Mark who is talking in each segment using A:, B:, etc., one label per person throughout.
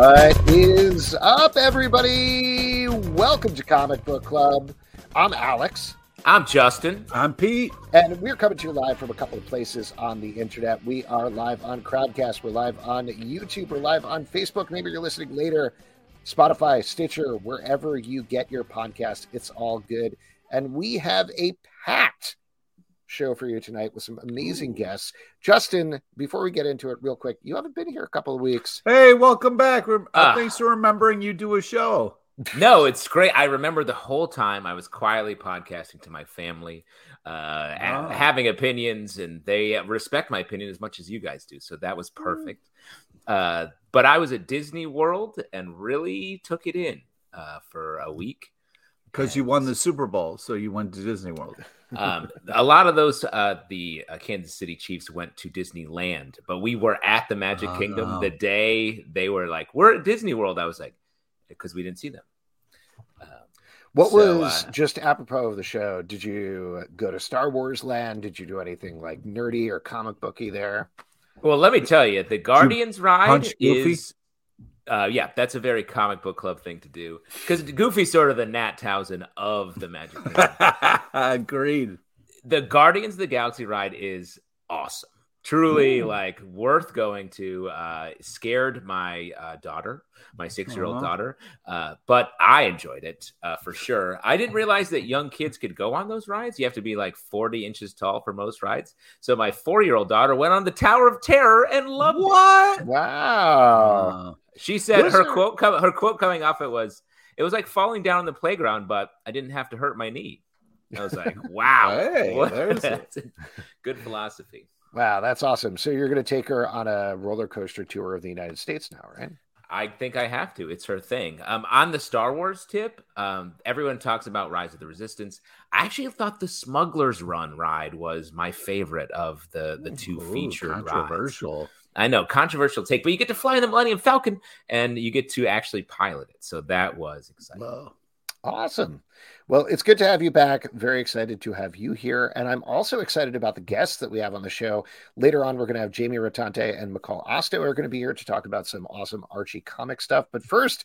A: What is up, everybody? Welcome to Comic Book Club. I'm Alex.
B: I'm Justin.
C: I'm Pete.
A: And we're coming to you live from a couple of places on the internet. We are live on Crowdcast. We're live on YouTube. We're live on Facebook. Maybe you're listening later. Spotify, Stitcher, wherever you get your podcast. It's all good. And we have a packed show for you tonight with some amazing guests. Justin, before we get into it, real quick, you haven't been here a couple of weeks.
C: Hey, welcome back. Rem- uh, thanks for remembering you do a show.
B: No, it's great. I remember the whole time I was quietly podcasting to my family, uh, oh. having opinions, and they respect my opinion as much as you guys do. So that was perfect. Uh, but I was at Disney World and really took it in uh, for a week
C: because you won the Super Bowl, so you went to Disney World.
B: um, a lot of those, uh, the uh, Kansas City Chiefs went to Disneyland, but we were at the Magic oh, Kingdom no. the day they were like, "We're at Disney World." I was like, because we didn't see them.
A: Um, what so, was uh, just apropos of the show? Did you go to Star Wars Land? Did you do anything like nerdy or comic booky there?
B: Well, let me tell you, the Guardians ride is uh, yeah, that's a very comic book club thing to do because Goofy's sort of the Nat Townsend of the Magic.
C: Agreed.
B: The Guardians of the Galaxy ride is awesome. Truly, Ooh. like worth going to. Uh, scared my uh, daughter, my six-year-old uh-huh. daughter, uh, but I enjoyed it uh, for sure. I didn't realize that young kids could go on those rides. You have to be like forty inches tall for most rides. So my four-year-old daughter went on the Tower of Terror and loved
A: what?
B: it.
A: Wow.
B: She said her quote her quote coming off it was it was like falling down on the playground, but I didn't have to hurt my knee. I was like, wow,
C: hey,
B: that's good philosophy.
A: Wow, that's awesome. So you're going to take her on a roller coaster tour of the United States now, right?
B: I think I have to. It's her thing. Um, on the Star Wars tip, um, everyone talks about Rise of the Resistance. I actually thought the Smuggler's Run ride was my favorite of the the two Ooh, featured
C: controversial.
B: Rides. I know, controversial take, but you get to fly in the Millennium Falcon and you get to actually pilot it. So that was exciting. Whoa.
A: Awesome. Well, it's good to have you back. Very excited to have you here. And I'm also excited about the guests that we have on the show. Later on, we're going to have Jamie Rotante and Micol Ostow are going to be here to talk about some awesome Archie comic stuff. But first,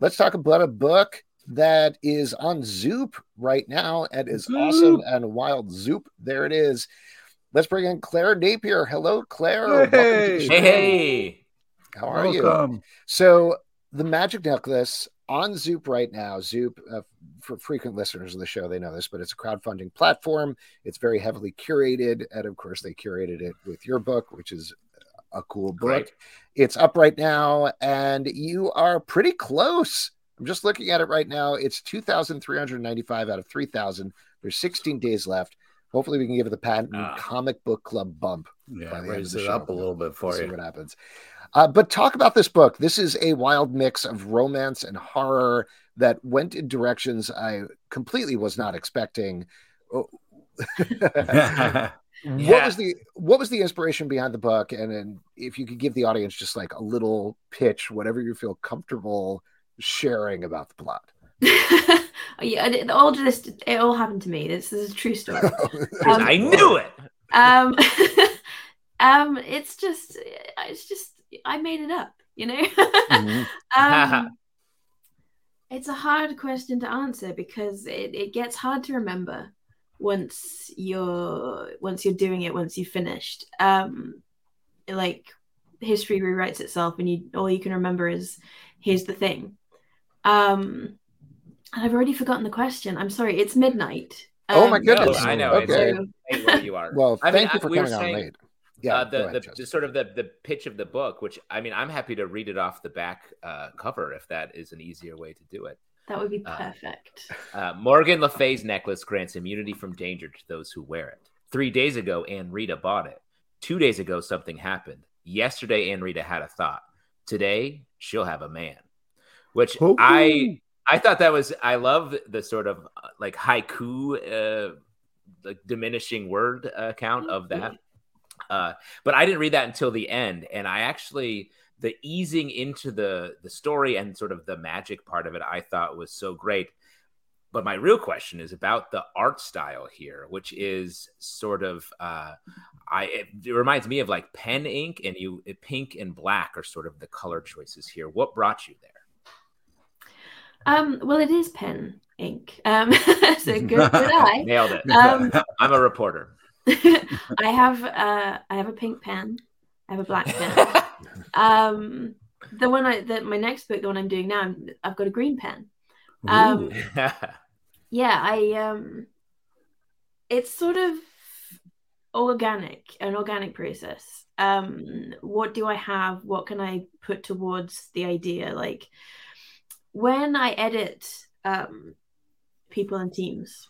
A: let's talk about a book that is on Zoop right now and is Zoop. awesome and wild. Zoop, there it is. Let's bring in Claire Napier. Hello, Claire.
B: Hey, hey.
A: How are Welcome. you? So, the Magic Necklace on Zoop right now. Zoop, uh, for frequent listeners of the show, they know this, but it's a crowdfunding platform. It's very heavily curated, and of course, they curated it with your book, which is a cool book. Great. It's up right now, and you are pretty close. I'm just looking at it right now. It's 2,395 out of 3,000. There's 16 days left. Hopefully, we can give it the patent uh, comic book club bump.
C: Yeah, raise it show. up a little bit for
A: we'll
C: you.
A: See what happens. Uh, but talk about this book. This is a wild mix of romance and horror that went in directions I completely was not expecting. Oh, yeah. What was the what was the inspiration behind the book? And then if you could give the audience just like a little pitch, whatever you feel comfortable sharing about the plot.
D: yeah, it all just it all happened to me. This is a true story.
B: um, I knew it.
D: Um, um, it's just, it's just, I made it up. You know. mm-hmm. um, it's a hard question to answer because it, it gets hard to remember once you're once you're doing it once you've finished um like history rewrites itself and you all you can remember is here's the thing um and I've already forgotten the question. I'm sorry. It's midnight.
A: Um, oh my um, goodness!
B: No, I know.
A: Okay.
B: It's you are.
A: Well, thank I mean, you for coming saying, on late.
B: Yeah, uh, the, ahead, the, the, sort of the, the pitch of the book, which I mean, I'm happy to read it off the back uh, cover if that is an easier way to do it.
D: That would be uh, perfect.
B: Uh, Morgan Le Fay's necklace grants immunity from danger to those who wear it. Three days ago, Anne Rita bought it. Two days ago, something happened. Yesterday, Anne Rita had a thought. Today, she'll have a man. Which Ooh. I I thought that was I love the sort of uh, like haiku, uh, like diminishing word account of that. Uh, but I didn't read that until the end, and I actually the easing into the the story and sort of the magic part of it I thought was so great. but my real question is about the art style here, which is sort of uh, I it, it, reminds me of like pen ink, and you pink and black are sort of the color choices here. What brought you there?
D: Um, well, it is pen ink. Um, so good, good eye.
B: Nailed it. Um, I'm a reporter.
D: I have uh, I have a pink pen. I have a black pen. um, the one I that my next book, the one I'm doing now, i have got a green pen. Um, yeah, I um, it's sort of organic, an organic process. Um, what do I have? What can I put towards the idea? Like when I edit um, people and teams,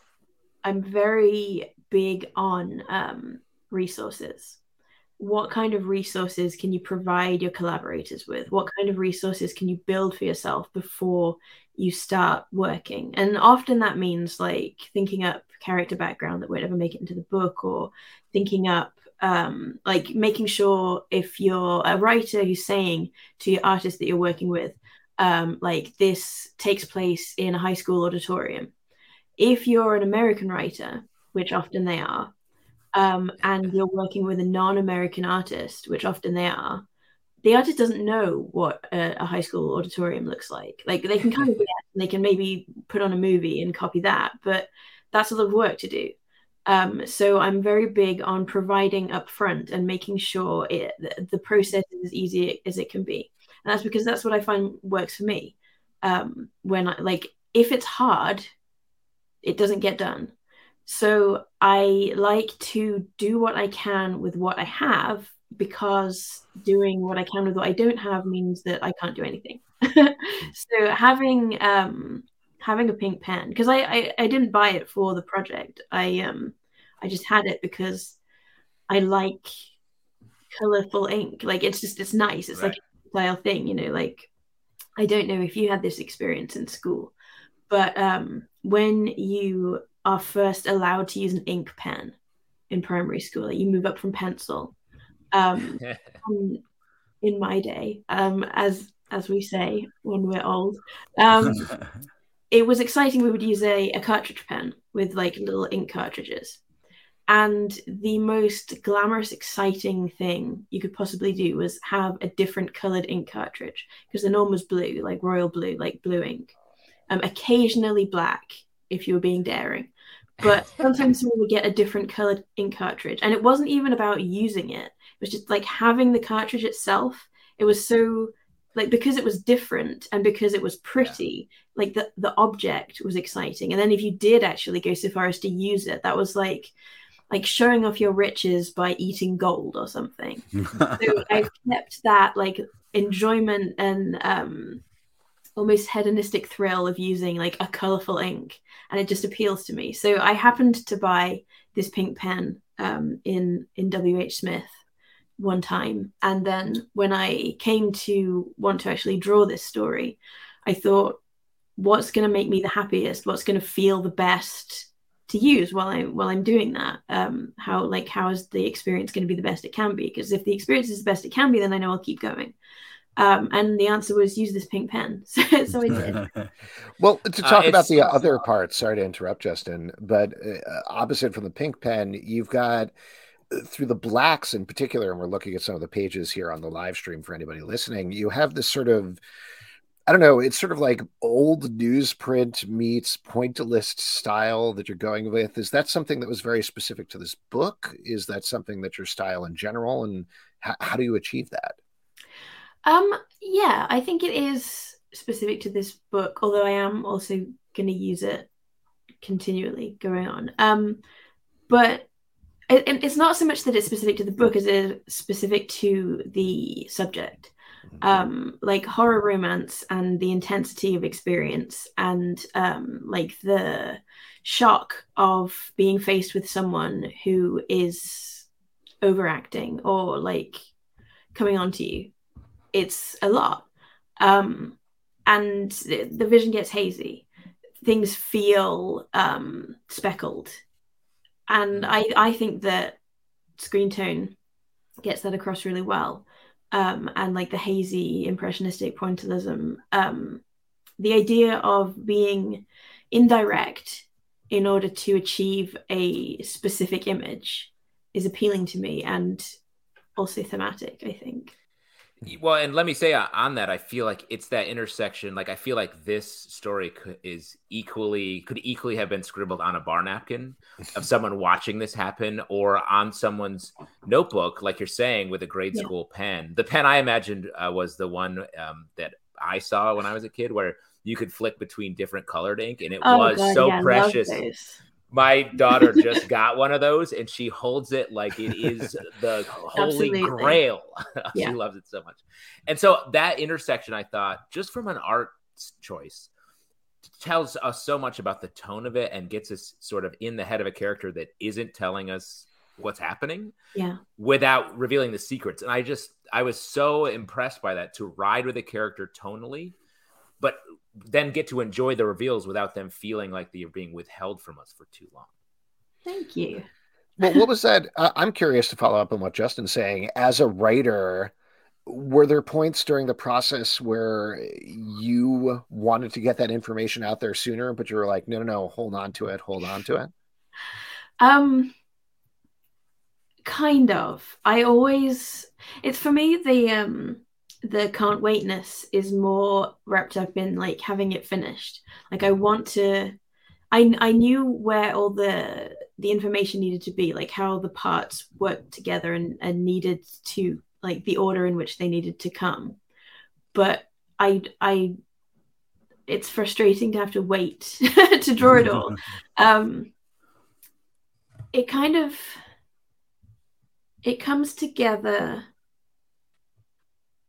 D: I'm very big on um, resources. What kind of resources can you provide your collaborators with? What kind of resources can you build for yourself before you start working? And often that means like thinking up character background that won't ever make it into the book or thinking up um, like making sure if you're a writer who's saying to your artist that you're working with, um, like this takes place in a high school auditorium. If you're an American writer, which often they are, um, and you're working with a non-American artist, which often they are, the artist doesn't know what a, a high school auditorium looks like. Like they can kind of they can maybe put on a movie and copy that, but that's a lot of work to do. Um, so I'm very big on providing upfront and making sure it, the process is as easy as it can be, and that's because that's what I find works for me. Um, when I like, if it's hard, it doesn't get done. So I like to do what I can with what I have because doing what I can with what I don't have means that I can't do anything. so having um having a pink pen because I, I I didn't buy it for the project. I um I just had it because I like colorful ink. Like it's just it's nice. It's right. like a style thing, you know, like I don't know if you had this experience in school, but um when you are first allowed to use an ink pen in primary school. You move up from pencil. Um, in my day, um, as as we say when we're old, um, it was exciting. We would use a, a cartridge pen with like little ink cartridges. And the most glamorous, exciting thing you could possibly do was have a different colored ink cartridge because the norm was blue, like royal blue, like blue ink. Um, occasionally black if you were being daring but sometimes we would get a different colored ink cartridge and it wasn't even about using it it was just like having the cartridge itself it was so like because it was different and because it was pretty yeah. like the the object was exciting and then if you did actually go so far as to use it that was like like showing off your riches by eating gold or something so i kept that like enjoyment and um almost hedonistic thrill of using like a colorful ink and it just appeals to me. So i happened to buy this pink pen um, in in wh smith one time and then when i came to want to actually draw this story i thought what's going to make me the happiest? What's going to feel the best to use while i'm while i'm doing that? Um how like how is the experience going to be the best it can be? Because if the experience is the best it can be then i know i'll keep going um, and the answer was use this pink pen. So, so I did.
A: well, to talk uh, about the other parts, sorry to interrupt, Justin, but uh, opposite from the pink pen, you've got uh, through the blacks in particular, and we're looking at some of the pages here on the live stream for anybody listening, you have this sort of I don't know, it's sort of like old newsprint meets pointillist style that you're going with. Is that something that was very specific to this book? Is that something that your style in general? And how, how do you achieve that?
D: Um, yeah, I think it is specific to this book, although I am also going to use it continually going on. Um, but it, it's not so much that it's specific to the book as it is specific to the subject. Um, like horror romance and the intensity of experience and um, like the shock of being faced with someone who is overacting or like coming on to you it's a lot. Um, and the, the vision gets hazy. Things feel um, speckled. And I, I think that screen tone gets that across really well. Um, and like the hazy impressionistic pointillism, um, the idea of being indirect in order to achieve a specific image is appealing to me and also thematic, I think.
B: Well, and let me say uh, on that, I feel like it's that intersection. Like I feel like this story could, is equally could equally have been scribbled on a bar napkin of someone watching this happen, or on someone's notebook, like you're saying, with a grade yeah. school pen. The pen I imagined uh, was the one um, that I saw when I was a kid, where you could flick between different colored ink, and it oh, was God, so yeah, precious my daughter just got one of those and she holds it like it is the holy grail. she loves it so much. And so that intersection, I thought, just from an art choice, tells us so much about the tone of it and gets us sort of in the head of a character that isn't telling us what's happening
D: yeah
B: without revealing the secrets and i just i was so impressed by that to ride with a character tonally but then get to enjoy the reveals without them feeling like they're being withheld from us for too long.
D: Thank you.
A: well, what was that? Uh, I'm curious to follow up on what Justin's saying. As a writer, were there points during the process where you wanted to get that information out there sooner, but you were like, no, no, no, hold on to it, hold on to it?
D: Um, kind of. I always, it's for me, the, um, the can't waitness is more wrapped up in like having it finished. Like I want to I I knew where all the the information needed to be, like how the parts worked together and, and needed to like the order in which they needed to come. But I I it's frustrating to have to wait to draw it all. um it kind of it comes together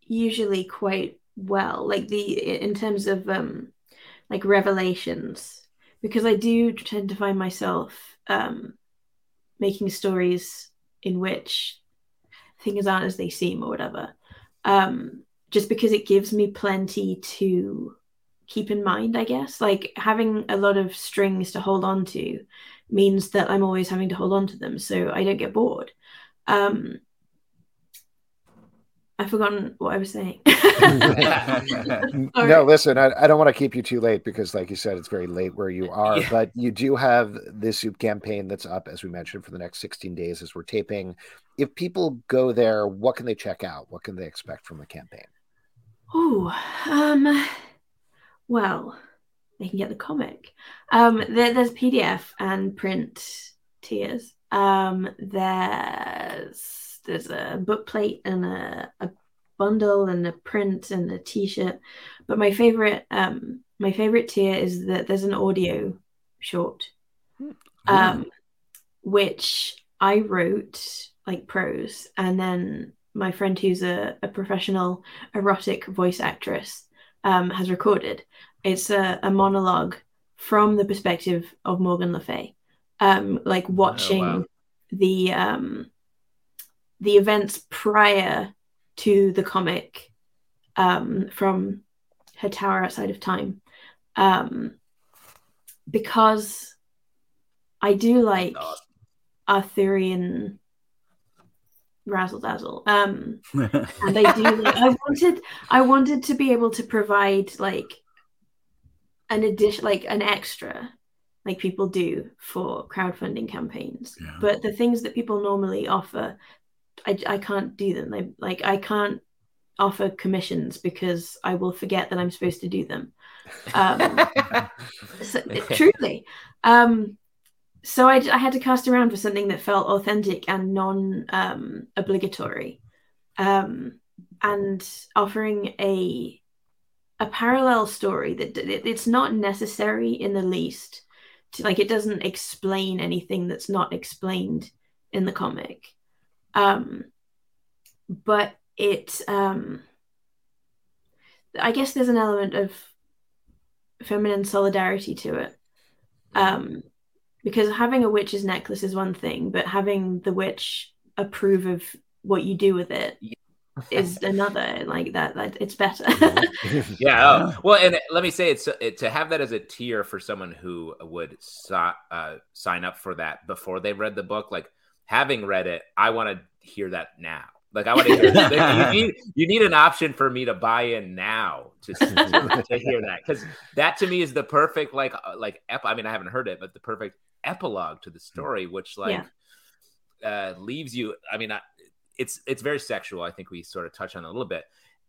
D: usually quite well like the in terms of um like revelations because i do tend to find myself um making stories in which things aren't as they seem or whatever um just because it gives me plenty to keep in mind i guess. Like having a lot of strings to hold on to means that i'm always having to hold on to them so i don't get bored. Um I've forgotten what I was saying.
A: no, listen, I, I don't want to keep you too late because, like you said, it's very late where you are. Yeah. But you do have this Zoop campaign that's up, as we mentioned, for the next 16 days as we're taping. If people go there, what can they check out? What can they expect from the campaign?
D: Oh, um, well, they can get the comic. Um, there, there's PDF and print tiers. Um, there's there's a book plate and a, a bundle and a print and a t-shirt but my favorite um my favorite tier is that there's an audio short mm. um which i wrote like prose and then my friend who's a, a professional erotic voice actress um, has recorded it's a, a monologue from the perspective of morgan le fay um, like watching oh, wow. the um, the events prior to the comic um, from her tower outside of time um, because I do like Arthurian razzle dazzle. Um, and I do like, I wanted I wanted to be able to provide like an addition like an extra like people do for crowdfunding campaigns. Yeah. But the things that people normally offer I, I can't do them. I, like I can't offer commissions because I will forget that I'm supposed to do them. Um, so, truly. Um, so I, I, had to cast around for something that felt authentic and non um, obligatory, um, and offering a a parallel story that it, it's not necessary in the least. To, like it doesn't explain anything that's not explained in the comic. Um, but it, um, I guess there's an element of feminine solidarity to it. Um, because having a witch's necklace is one thing, but having the witch approve of what you do with it is another like that, that it's better
B: yeah oh. well and let me say it's it, to have that as a tier for someone who would so, uh, sign up for that before they read the book like having read it, I want to hear that now. Like I want to hear. you need you need an option for me to buy in now to to, to hear that because that to me is the perfect like uh, like ep- I mean I haven't heard it, but the perfect epilogue to the story, which like yeah. uh, leaves you. I mean, I, it's it's very sexual. I think we sort of touch on a little bit,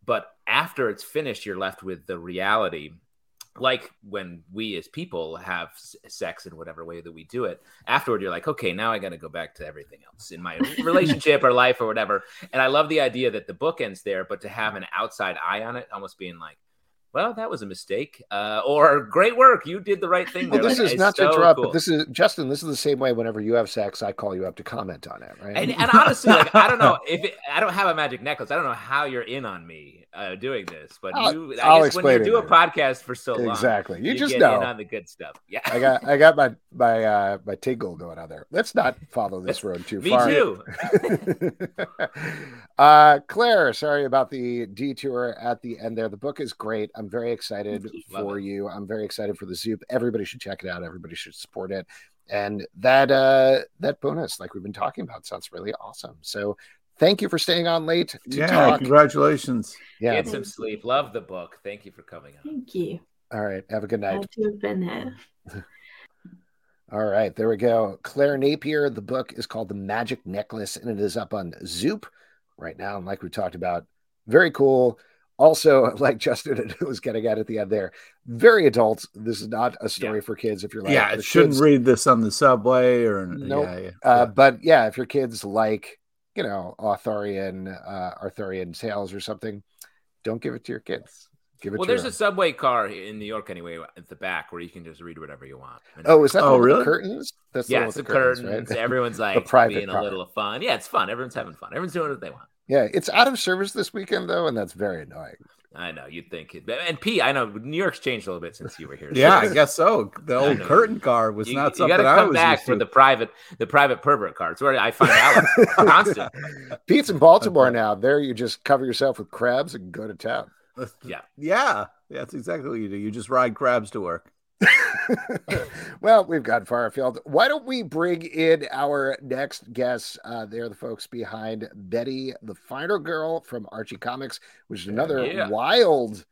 B: but after it's finished, you're left with the reality like when we as people have sex in whatever way that we do it afterward you're like okay now i got to go back to everything else in my relationship or life or whatever. And i love the idea that the book ends there but to have an outside eye on it almost being like well, that was a mistake. Uh, or great work. You did the right thing.
A: There. Well, this like, is not so to interrupt, cool. but this is Justin. This is the same way whenever you have sex, I call you up to comment on it, right?
B: And, and honestly, like, I don't know if it, I don't have a magic necklace. I don't know how you're in on me uh, doing this, but I'll, you, I I'll guess when you do a podcast for so long,
A: exactly, you, you just know
B: on the good stuff. Yeah,
A: I got I got my my uh, my tingle going on there. Let's not follow this road too
B: me
A: far.
B: Me too.
A: uh, Claire, sorry about the detour at the end there. The book is great. I'm very excited for you. I'm very excited for the Zoop. Everybody should check it out. Everybody should support it. And that uh that bonus, like we've been talking about, sounds really awesome. So thank you for staying on late to
C: yeah,
A: talk.
C: Congratulations.
B: Yeah. Get some sleep. Love the book. Thank you for coming on.
D: Thank you.
A: All right. Have a good night.
D: Glad to have been here.
A: All right, there we go. Claire Napier. The book is called The Magic Necklace, and it is up on Zoop right now. And like we talked about, very cool also like justin was getting at at the end there very adult. This is not a story yeah. for kids if you're like
C: yeah it shouldn't kids, read this on the subway or
A: no nope. yeah, yeah, uh, but yeah if your kids like you know arthurian uh arthurian tales or something don't give it to your kids. Give it
B: well there's a subway car in new york anyway at the back where you can just read whatever you want.
A: Oh is that oh really? curtains?
B: That's yeah the, the curtains, curtains. Right? everyone's like being car. a little fun. Yeah it's fun. Everyone's having fun. Everyone's doing what they want
A: yeah, it's out of service this weekend though, and that's very annoying.
B: I know you'd think it, and P. I know New York's changed a little bit since you were here.
C: So yeah, I guess so. The old curtain car was
B: you,
C: not
B: something
C: you got
B: I
C: was
B: back for the private, the private pervert cards where I find out constant.
A: Pete's in Baltimore now. There, you just cover yourself with crabs and go to town.
B: Yeah,
C: yeah, that's exactly what you do. You just ride crabs to work.
A: well, we've got far afield. Why don't we bring in our next guests? Uh, they're the folks behind Betty, the Final Girl from Archie Comics, which is another yeah. wild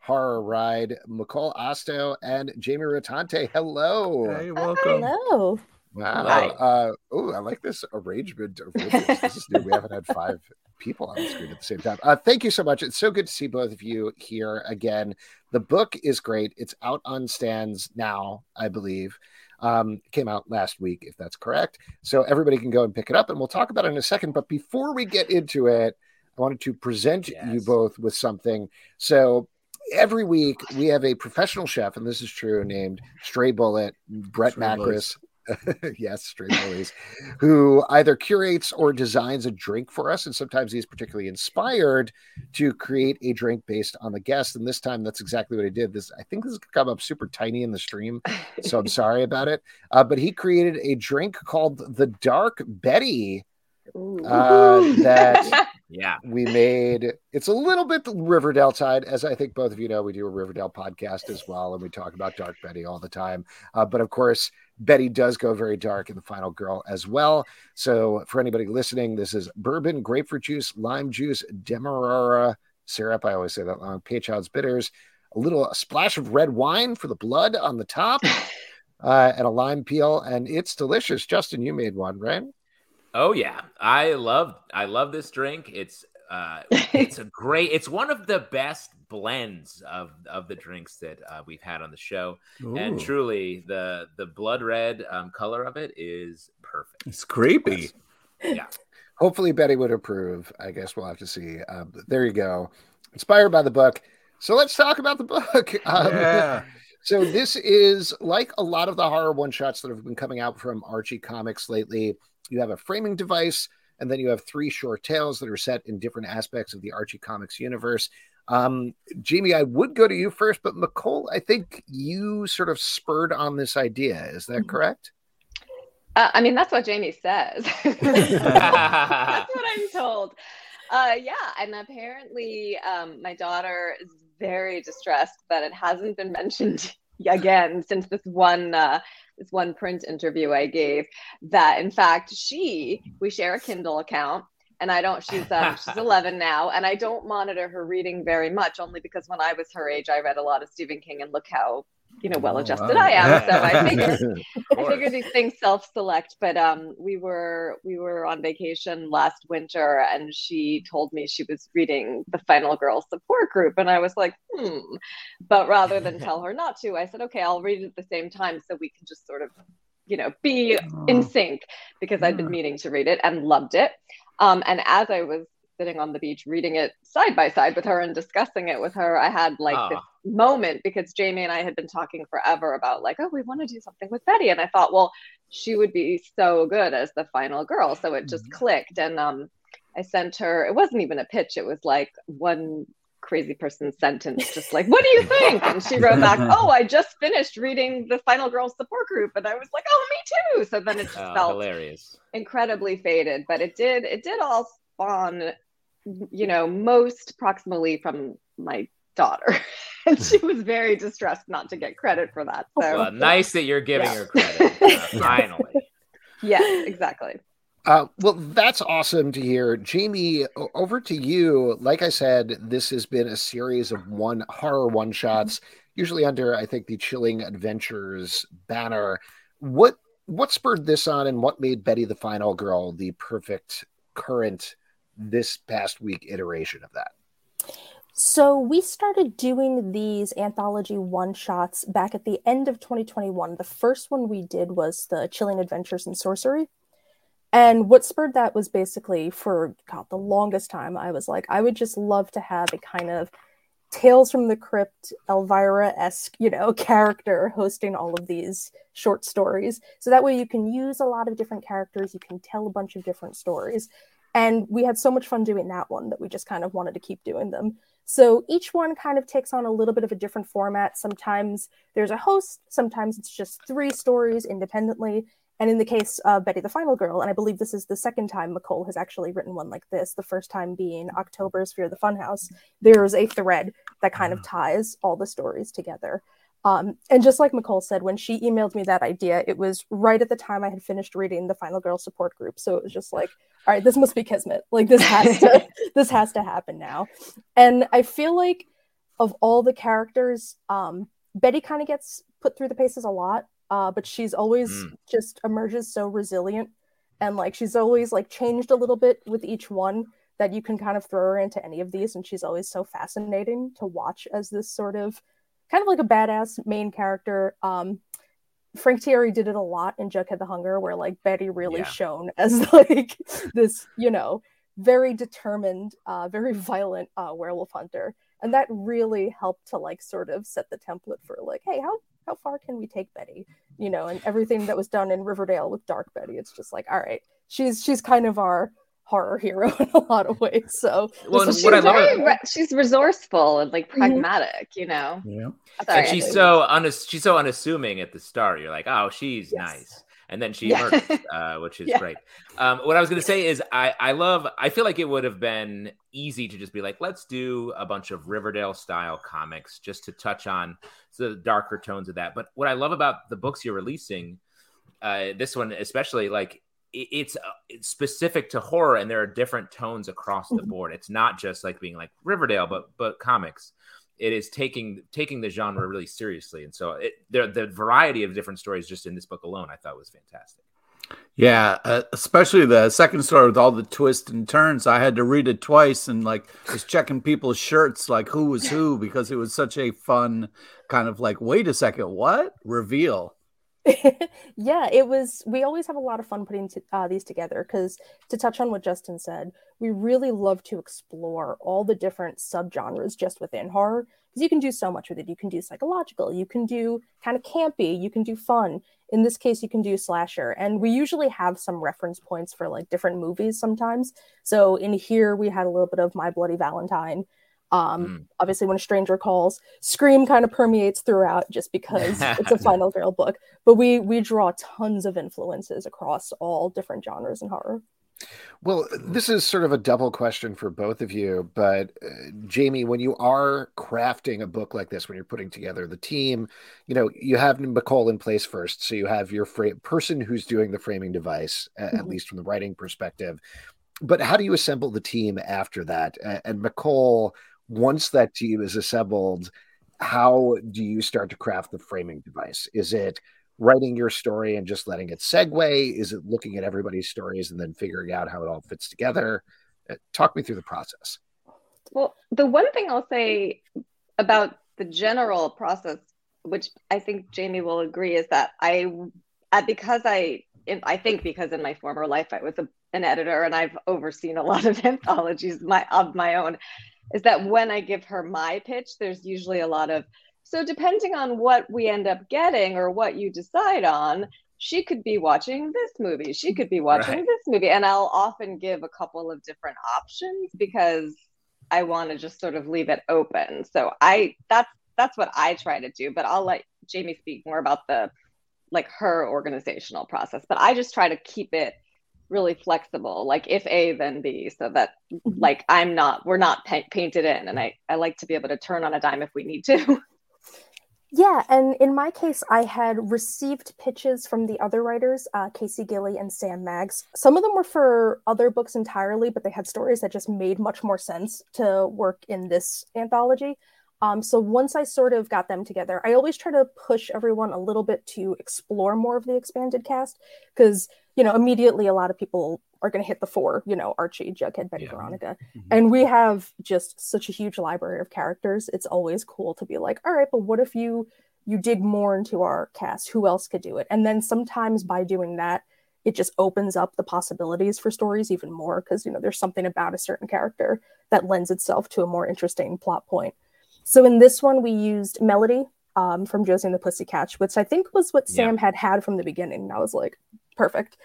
A: horror ride. Micol Ostow and Jamie Rotante. Hello.
C: Hey, welcome.
E: Hello.
A: Wow. Uh, oh, I like this arrangement of This is new. We haven't had five people on the screen at the same time. Uh, thank you so much. It's so good to see both of you here again. The book is great. It's out on stands now, I believe. Um, came out last week, if that's correct. So everybody can go and pick it up, and we'll talk about it in a second. But before we get into it, I wanted to present yes. you both with something. So every week we have a professional chef, and this is true, named Stray Bullet, Brett Stray Macris. yes, straight bullies, who either curates or designs a drink for us. And sometimes he's particularly inspired to create a drink based on the guest. And this time, that's exactly what he did. This, I think, this has come up super tiny in the stream, so I'm sorry about it. Uh, but he created a drink called the Dark Betty. Uh, that
B: yeah
A: we made it's a little bit riverdale side as i think both of you know we do a riverdale podcast as well and we talk about dark betty all the time uh, but of course betty does go very dark in the final girl as well. So for anybody listening this is bourbon grapefruit juice lime juice demerara. Syrup i always say that long peychaud's bitters a little a splash of red wine for the blood on the top uh, and a lime peel and it's delicious. Justin you made one right?
B: Oh yeah, I love I love this drink. It's uh, it's a great. It's one of the best blends of of the drinks that uh, we've had on the show, Ooh. and truly the the blood red um, color of it is perfect.
C: It's creepy.
B: Yeah.
A: Hopefully Betty would approve. I guess we'll have to see. Um, there you go. Inspired by the book. So let's talk about the book. Um,
C: yeah.
A: So this is like a lot of the horror one shots that have been coming out from Archie Comics lately you have a framing device, and then you have three short tales that are set in different aspects of the Archie Comics universe. Um, Jamie, I would go to you first, but Micol, I think you sort of spurred on this idea. Is that mm-hmm. correct?
E: Uh, I mean, that's what Jamie says. that's what I'm told. Uh, yeah, and apparently, um, my daughter is very distressed that it hasn't been mentioned again since this one uh, this one print interview I gave that in fact she we share a Kindle account and I don't. She's um, she's 11 now, and I don't monitor her reading very much, only because when I was her age, I read a lot of Stephen King, and look how you know well adjusted oh, wow. I am. So I figured I figured these things self-select. But um, we were we were on vacation last winter, and she told me she was reading the Final Girl support group, and I was like, hmm. But rather than tell her not to, I said, okay, I'll read it at the same time, so we can just sort of you know be oh. in sync because I'd been meaning to read it and loved it. Um, and as I was sitting on the beach reading it side by side with her and discussing it with her, I had like oh. this moment because Jamie and I had been talking forever about like, oh, we want to do something with Betty. And I thought, well, she would be so good as the final girl. So it just mm-hmm. clicked. And um, I sent her, it wasn't even a pitch, it was like one crazy person sentence, just like, what do you think? And she wrote back, oh, I just finished reading the Final Girls support group. And I was like, oh, me too. So then it just oh, felt
B: hilarious,
E: incredibly fated. But it did, it did all spawn, you know, most proximally from my daughter. and she was very distressed not to get credit for that. So
B: well, nice that you're giving yeah. her credit. Uh, finally.
E: Yes, exactly.
A: Uh, well, that's awesome to hear. Jamie, over to you. Like I said, this has been a series of one horror one shots, usually under, I think, the Chilling Adventures banner. What what spurred this on and what made Betty the Final Girl the perfect current this past week iteration of that?
F: So we started doing these anthology one shots back at the end of 2021. The first one we did was the Chilling Adventures in Sorcery. And what spurred that was basically for God, the longest time, I was like, I would just love to have a kind of Tales from the Crypt, Elvira esque, you know, character hosting all of these short stories. So that way you can use a lot of different characters, you can tell a bunch of different stories. And we had so much fun doing that one that we just kind of wanted to keep doing them. So each one kind of takes on a little bit of a different format. Sometimes there's a host, sometimes it's just three stories independently. And in the case of Betty the Final Girl, and I believe this is the second time Micol has actually written one like this, the first time being October's Fear the Funhouse, there's a thread that kind of mm. ties all the stories together. Um, and just like Micol said, when she emailed me that idea, it was right at the time I had finished reading the Final Girl support group. So it was just like, all right, this must be Kismet. Like this has to this has to happen now. And I feel like of all the characters, um, Betty kind of gets put through the paces a lot uh, but she's always mm. just emerges so resilient and like she's always like changed a little bit with each one that you can kind of throw her into any of these and she's always so fascinating to watch as this sort of kind of like a badass main character um frank tieri did it a lot in jughead the hunger where like betty really yeah. shone as like this you know very determined uh very violent uh werewolf hunter and that really helped to like sort of set the template for like hey how how far can we take Betty? You know, and everything that was done in Riverdale with Dark Betty, it's just like, all right, she's she's kind of our horror hero in a lot of ways. So,
E: well, what I love re- she's resourceful and like mm-hmm. pragmatic, mm-hmm. you know.
C: Yeah.
B: Sorry, and she's so unass- she's so unassuming at the start. You're like, oh, she's yes. nice and then she yeah. murders, uh, which is yeah. great. Um, what I was going to say is, I I love. I feel like it would have been easy to just be like, let's do a bunch of Riverdale style comics just to touch on the darker tones of that. But what I love about the books you're releasing, uh, this one especially, like it's, uh, it's specific to horror, and there are different tones across the mm-hmm. board. It's not just like being like Riverdale, but but comics it is taking taking the genre really seriously and so it, the, the variety of different stories just in this book alone i thought was fantastic
C: yeah uh, especially the second story with all the twists and turns i had to read it twice and like was checking people's shirts like who was who because it was such a fun kind of like wait a second what reveal
F: yeah, it was. We always have a lot of fun putting to, uh, these together because, to touch on what Justin said, we really love to explore all the different subgenres just within horror because you can do so much with it. You can do psychological, you can do kind of campy, you can do fun. In this case, you can do slasher, and we usually have some reference points for like different movies sometimes. So in here, we had a little bit of My Bloody Valentine. Um, mm. Obviously, when a stranger calls, Scream kind of permeates throughout just because it's a Final Girl book. But we we draw tons of influences across all different genres in horror.
A: Well, this is sort of a double question for both of you. But uh, Jamie, when you are crafting a book like this, when you're putting together the team, you know, you have Micol in place first. So you have your fra- person who's doing the framing device, mm-hmm. at least from the writing perspective but how do you assemble the team after that? And Micol, once that team is assembled, how do you start to craft the framing device? Is it writing your story and just letting it segue? Is it looking at everybody's stories and then figuring out how it all fits together? Uh, talk me through the process.
E: Well, the one thing I'll say about the general process, which I think Jamie will agree, is that I, because I, I think because in my former life I was a, an editor and I've overseen a lot of anthologies my of my own, is that when I give her my pitch, there's usually a lot of so depending on what we end up getting or what you decide on, she could be watching this movie, she could be watching right. this movie, and I'll often give a couple of different options because I want to just sort of leave it open. So I that's that's what I try to do, but I'll let Jamie speak more about the like her organizational process. But I just try to keep it really flexible, like if A then B, so that mm-hmm. like I'm not we're not pa- painted in, and I I like to be able to turn on a dime if we need to.
F: Yeah, and in my case, I had received pitches from the other writers, uh, Casey Gilly and Sam Maggs. Some of them were for other books entirely, but they had stories that just made much more sense to work in this anthology. Um, so once I sort of got them together, I always try to push everyone a little bit to explore more of the expanded cast because you know immediately a lot of people are going to hit the four, you know, Archie, Jughead, Betty, yeah. Veronica, mm-hmm. and we have just such a huge library of characters. It's always cool to be like, all right, but what if you you dig more into our cast? Who else could do it? And then sometimes by doing that, it just opens up the possibilities for stories even more because you know there's something about a certain character that lends itself to a more interesting plot point so in this one, we used Melody um, from Josie and the Pussycats, which I think was what Sam had had from the beginning. And I was like, perfect.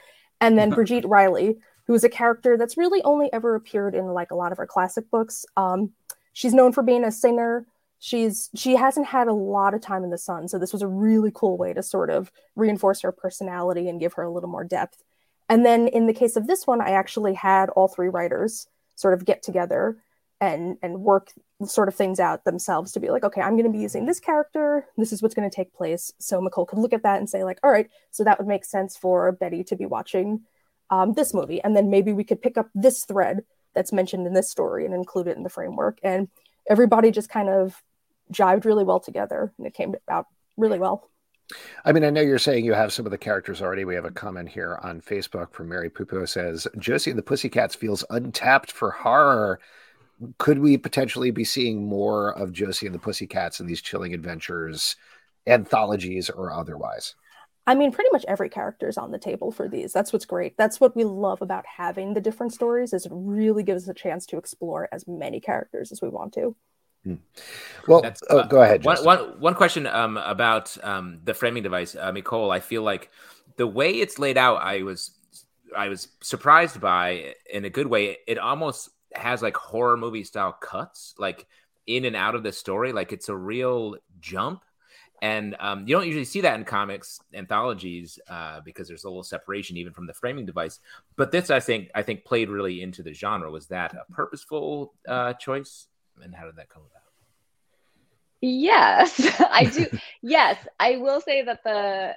F: And then Brigitte Reilly, who is a character that's really only ever appeared in like a lot of her classic books. Um, she's known for being a singer. She's she hasn't had a lot of time in the sun, so this was a really cool way to sort of reinforce her personality and give her a little more depth. And then in the case of this one, I actually had all three writers sort of get together and and work sort of things out themselves to be like okay i'm going to be using this character. This is what's going to take place. So Micol could look at that and say like all right so that would make sense for betty to be watching um, this movie. And then maybe we could pick up this thread that's mentioned in this story and include it in the framework. And everybody just kind of jived really well together and it came out really well.
A: I mean, I know you're saying you have some of the characters already. We have a comment here on Facebook from Mary Pupo says Josie and the Pussycats feels untapped for horror could we potentially be seeing more of Josie and the Pussycats in these chilling adventures, anthologies or otherwise?
F: I mean, pretty much every character is on the table for these. That's what's great. That's what we love about having the different stories is it really gives us a chance to explore as many characters as we want to.
A: Hmm. Well, oh, uh, go ahead.
B: One, one, one question um, about um, the framing device, uh, Micol. I feel like the way it's laid out, I was I was surprised by in a good way. It almost has like horror movie style cuts, like in and out of the story. Like it's a real jump. And um, you don't usually see that in comics anthologies uh, because there's a little separation even from the framing device. But this, I think, I think played really into the genre. Was that a purposeful uh, choice? And how did that come about?
E: Yes, I do. yes, I will say that the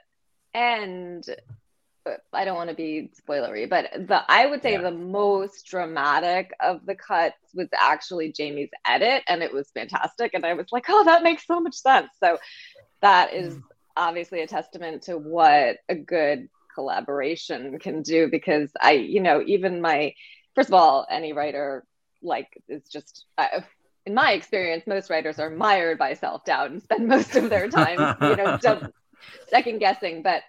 E: end I don't want to be spoilery, but the I would say yeah. the most dramatic of the cuts was actually Jamie's edit, and it was fantastic. And I was like, oh, that makes so much sense. So that is mm. obviously a testament to what a good collaboration can do. Because I, you know, even my first of all, any writer like is just. I, in my experience, most writers are mired by self doubt and spend most of their time, you know, second guessing. But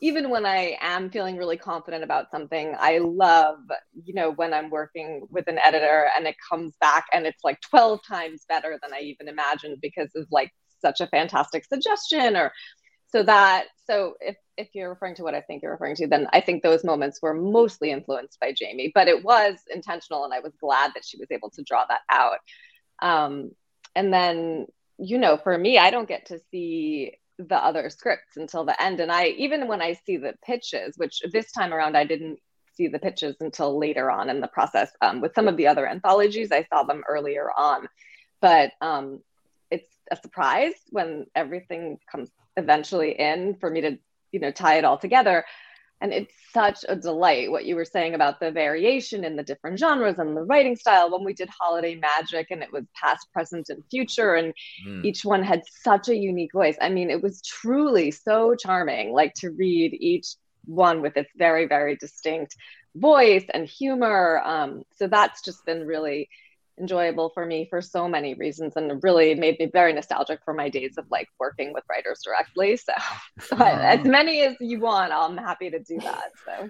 E: even when I am feeling really confident about something, I love, you know, when I'm working with an editor and it comes back and it's like 12 times better than I even imagined because it's like such a fantastic suggestion or so that so if if you're referring to what I think you're referring to, then I think those moments were mostly influenced by Jamie, but it was intentional and I was glad that she was able to draw that out. Um, and then, you know, for me, I don't get to see the other scripts until the end. And I, even when I see the pitches, which this time around I didn't see the pitches until later on in the process. Um, with some of the other anthologies, I saw them earlier on, but um, it's a surprise when everything comes eventually in for me to, you know, tie it all together. And it's such a delight what you were saying about the variation in the different genres and the writing style when we did holiday magic and it was past present and future and mm. each one had such a unique voice i mean it was truly so charming like to read each one with its very very distinct voice and humor um, so that's just been really enjoyable for me for so many reasons and really made me very nostalgic for my days of like working with writers directly so, so as many as you want i'm happy to do that so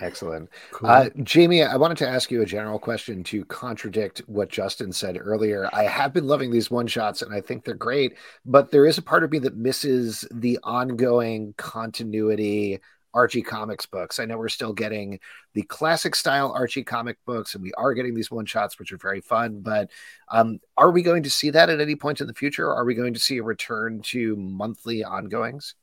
A: Excellent. Cool. Uh, Jamie, I wanted to ask you a general question to contradict what Justin said earlier. I have been loving these one shots and I think they're great, but there is a part of me that misses the ongoing continuity Archie comics books. I know we're still getting the classic style Archie comic books, and we are getting these one shots, which are very fun. But um, are we going to see that at any point in the future? Are we going to see a return to monthly ongoings?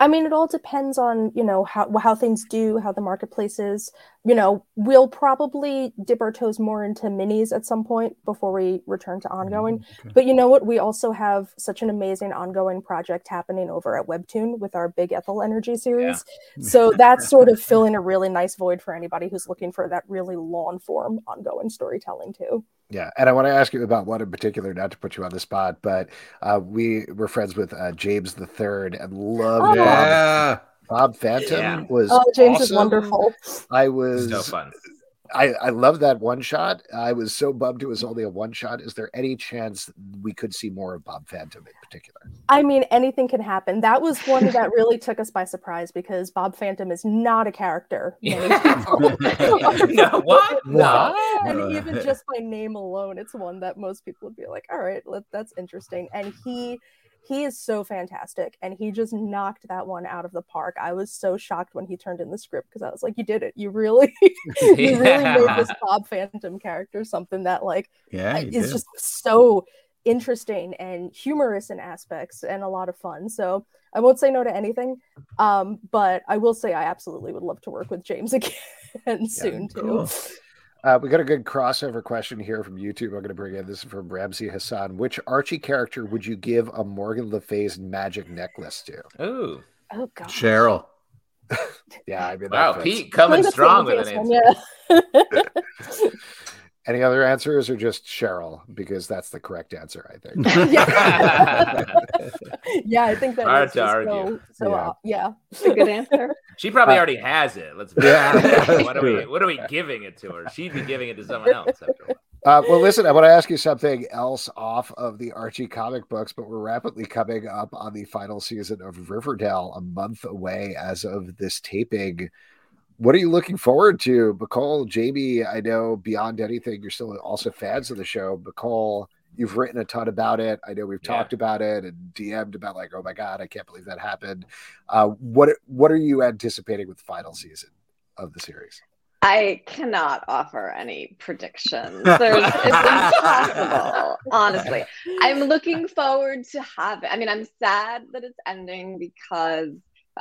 F: I mean, it all depends on you know how how things do, how the marketplace is. You know, we'll probably dip our toes more into minis at some point before we return to ongoing. Mm, okay. But you know what? We also have such an amazing ongoing project happening over at Webtoon with our Big Ethel Energy series. Yeah. so that's sort of filling a really nice void for anybody who's looking for that really long form ongoing storytelling too.
A: Yeah, and I want to ask you about one in particular, not to put you on the spot, but uh, we were friends with uh, James the Third and loved oh. Bob. Bob Phantom yeah. was
F: oh James
A: awesome.
F: is wonderful.
A: I was
B: so fun.
A: I, I love that one shot. I was so bummed it was only a one shot. Is there any chance we could see more of Bob Phantom in particular?
F: I mean, anything can happen. That was one that really took us by surprise because Bob Phantom is not a character. no,
B: what? No.
F: And even just by name alone, it's one that most people would be like, all right, let, that's interesting. And he he is so fantastic and he just knocked that one out of the park i was so shocked when he turned in the script because i was like you did it you really you really made this bob phantom character something that like
C: yeah
F: is did. just so interesting and humorous in aspects and a lot of fun so i won't say no to anything um, but i will say i absolutely would love to work with james again yeah, soon cool. too
A: uh, we got a good crossover question here from YouTube. I'm going to bring in this is from Ramsey Hassan. Which Archie character would you give a Morgan Le Fay's magic necklace to?
B: Oh,
F: oh God,
C: Cheryl.
A: yeah, I mean,
B: wow, Pete coming strong with an answer. Yeah.
A: Any other answers or just Cheryl? Because that's the correct answer, I think.
F: yeah. yeah, I think that Hard to argue. So, so yeah. Uh, yeah.
E: It's a good answer.
B: She probably uh, already has it. Let's be yeah. what are we what are we giving it to her? She'd be giving it to someone else
A: uh, well, listen, I want to ask you something else off of the Archie comic books, but we're rapidly coming up on the final season of Riverdale, a month away as of this taping what are you looking forward to? Micol, Jamie, I know beyond anything, you're still also fans of the show. Micol, you've written a ton about it. I know we've yeah. talked about it and DM'd about like, oh my God, I can't believe that happened. Uh, what what are you anticipating with the final season of the series?
E: I cannot offer any predictions. There's, it's impossible, honestly. I'm looking forward to having. I mean, I'm sad that it's ending because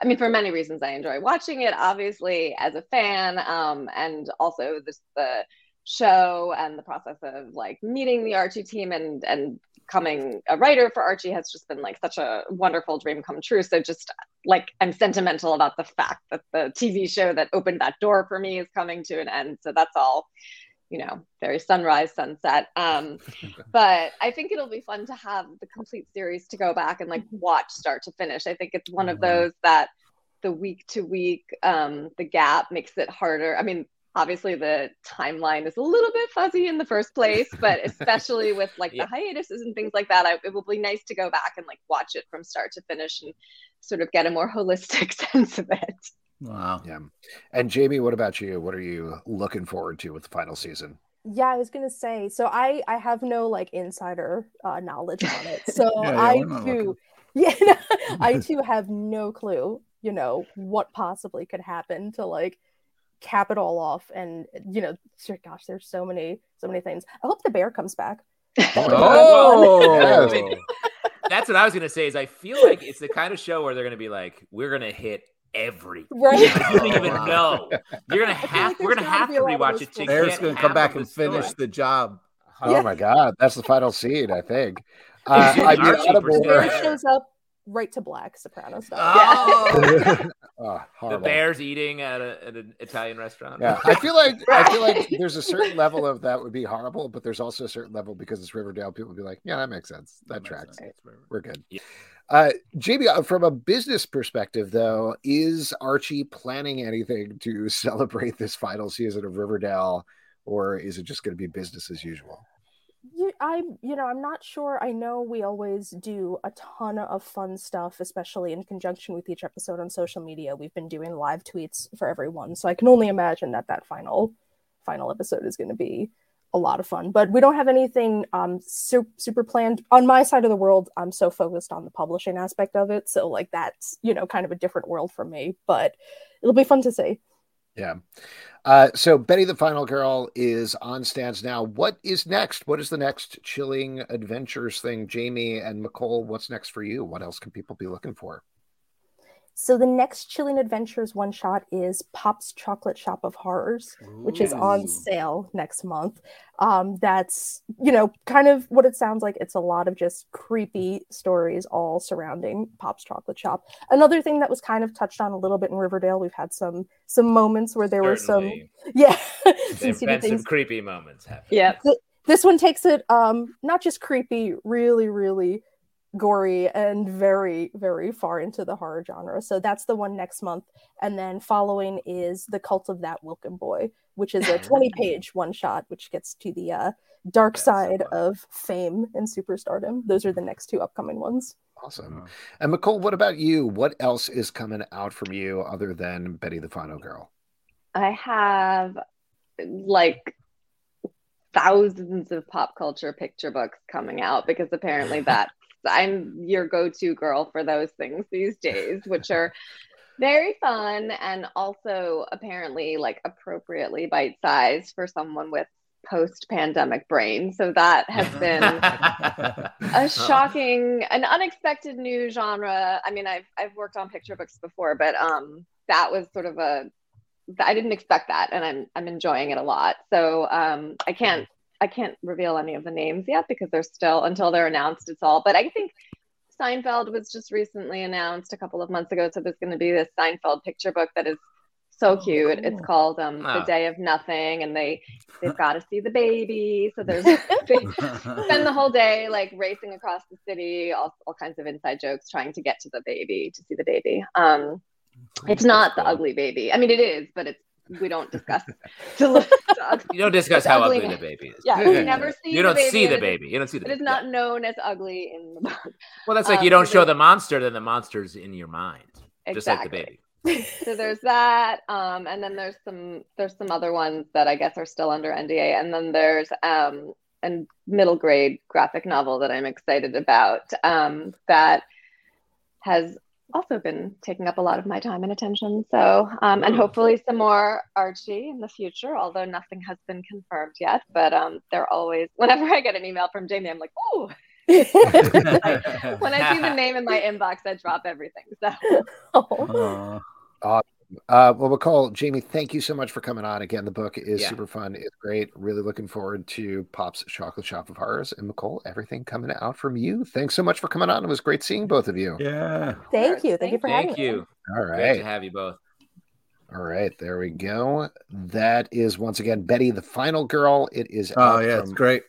E: I mean, for many reasons, I enjoy watching it, obviously, as a fan, um, and also the show and the process of like meeting the Archie team and and becoming a writer for Archie has just been like such a wonderful dream come true. So just like I'm sentimental about the fact that the TV show that opened that door for me is coming to an end. So that's all you know, very sunrise, sunset. Um, but I think it'll be fun to have the complete series to go back and like watch start to finish. I think it's one of those that the week to week, um, the gap makes it harder. I mean, obviously the timeline is a little bit fuzzy in the first place, but especially with like yeah. the hiatuses and things like that, I, it will be nice to go back and like watch it from start to finish and sort of get a more holistic sense of it.
C: Wow.
A: Yeah. And Jamie, what about you? What are you looking forward to with the final season?
F: Yeah, I was gonna say. So I I have no like insider uh, knowledge on it. So yeah, yeah, I too, yeah, I too have no clue. You know what possibly could happen to like cap it all off, and you know, gosh, there's so many so many things. I hope the bear comes back.
B: oh, that's what I was gonna say. Is I feel like it's the kind of show where they're gonna be like, we're gonna hit every right. you don't even know. You're gonna have like we're gonna have to rewatch it.
C: There's gonna come back and finish the job.
A: Oh yeah. my god, that's the final scene, I think. Uh, I
F: mean, Audible, shows up right to black soprano style.
C: Oh.
A: Oh,
B: The bears eating at, a, at an Italian restaurant.
A: Yeah, I feel like I feel like there's a certain level of that would be horrible, but there's also a certain level because it's Riverdale. People would be like, yeah, that makes sense. That,
C: makes
A: tracks.
C: sense.
A: We're good.
B: Yeah.
A: Uh, JB, uh, from a business perspective, though, is Archie planning anything to celebrate this final season of Riverdale, or is it just going to be business as usual?
F: You, I, you know, I'm not sure. I know we always do a ton of fun stuff, especially in conjunction with each episode on social media. We've been doing live tweets for everyone, so I can only imagine that that final, final episode is going to be a lot of fun. But we don't have anything um super, super planned on my side of the world. I'm so focused on the publishing aspect of it, so like that's you know kind of a different world for me. But it'll be fun to see.
A: Yeah. Uh, so Betty the Final Girl is on stands now. What is next? What is the next chilling adventures thing? Jamie and Micol, what's next for you? What else can people be looking for?
F: So the next Chilling Adventures one shot is Pop's Chocolate Shop of Horrors, which is on sale next month. Um, that's you know kind of what it sounds like. It's a lot of just creepy stories all surrounding Pop's Chocolate Shop. Another thing that was kind of touched on a little bit in Riverdale, we've had some some moments where there were some yeah some
B: There've been some creepy moments happening.
E: Yep.
F: This one takes it um not just creepy, really really gory and very very far into the horror genre so that's the one next month and then following is the cult of that wilkin boy which is a 20 page one shot which gets to the uh, dark
B: That's
F: side
B: fun.
F: of fame and superstardom those are the next two upcoming ones
A: Awesome. And Micol what about you? What else is coming out from you other than Betty the Final Girl?
E: I have like thousands of pop culture picture books coming out because apparently that's I'm your go-to girl for those things these days, which are very fun and also apparently like appropriately bite-sized for someone with post-pandemic brain. So that has been a shocking an unexpected new genre i mean i've i've worked on picture books before but um that was sort of a i didn't expect that and i'm i'm enjoying it a lot so um i can't i can't reveal any of the names yet because they're still until they're announced it's all but i think seinfeld was just recently announced a couple of months ago so there's going to be this seinfeld picture book that is so cute it's called um the
B: Oh.
E: day of nothing and they they've got to see the baby so there's they, spend the whole day like racing across the city, all, all kinds of inside jokes trying to get to the baby, to see the baby. Um, it's not the ugly baby. I mean, it is, but it's we don't discuss to look.
B: You don't discuss how
E: ugly.
B: ugly the baby is.
E: Yeah, we never see.
B: You don't see the
E: and it is-
B: baby. You don't see the
E: It
B: baby.
E: is not known as ugly in the book.
B: Well, that's like
E: um,
B: you don't
E: so
B: show the monster, then the monster's in your mind. Just like the baby.
E: so there's that um and then there's some there's some other ones that i guess are still under nda and then there's um a middle grade graphic novel that i'm excited about um that has also been taking up a lot of my time and attention. So um and hopefully some more archie in the future although nothing has been confirmed yet but um they're always whenever i get an email from jamie i'm like oh when i see the name in my inbox i drop everything so.
F: Oh.
C: Uh,
A: Uh, well, Micol, Jamie, thank you so much for coming on. Again, the book is
B: Yeah.
A: super fun. It's great. Really looking forward to Pop's Chocolate Shop of Horrors. And Micol, everything coming out from you. Thanks so much for coming on. It was great seeing both of you.
C: yeah.
F: thank you thank you for having
B: Thank
F: me
B: you.
A: All
B: Great to have you both.
A: All right. There we go. That is once again Betty the Final Girl. It is
C: Oh yeah, it's great.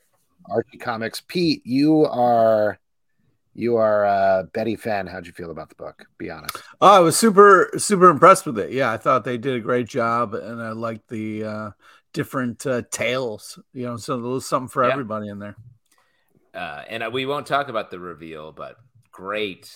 A: Archie Comics. Pete, you are you are a Betty fan. How'd you feel about the book? Be honest.
C: Oh, I was super super impressed with it. Yeah, I thought they did a great job, and I liked the uh, different uh, tales. You know, so there was something for
B: Yeah.
C: everybody in there.
B: Uh, and uh, we won't talk about the reveal, but great.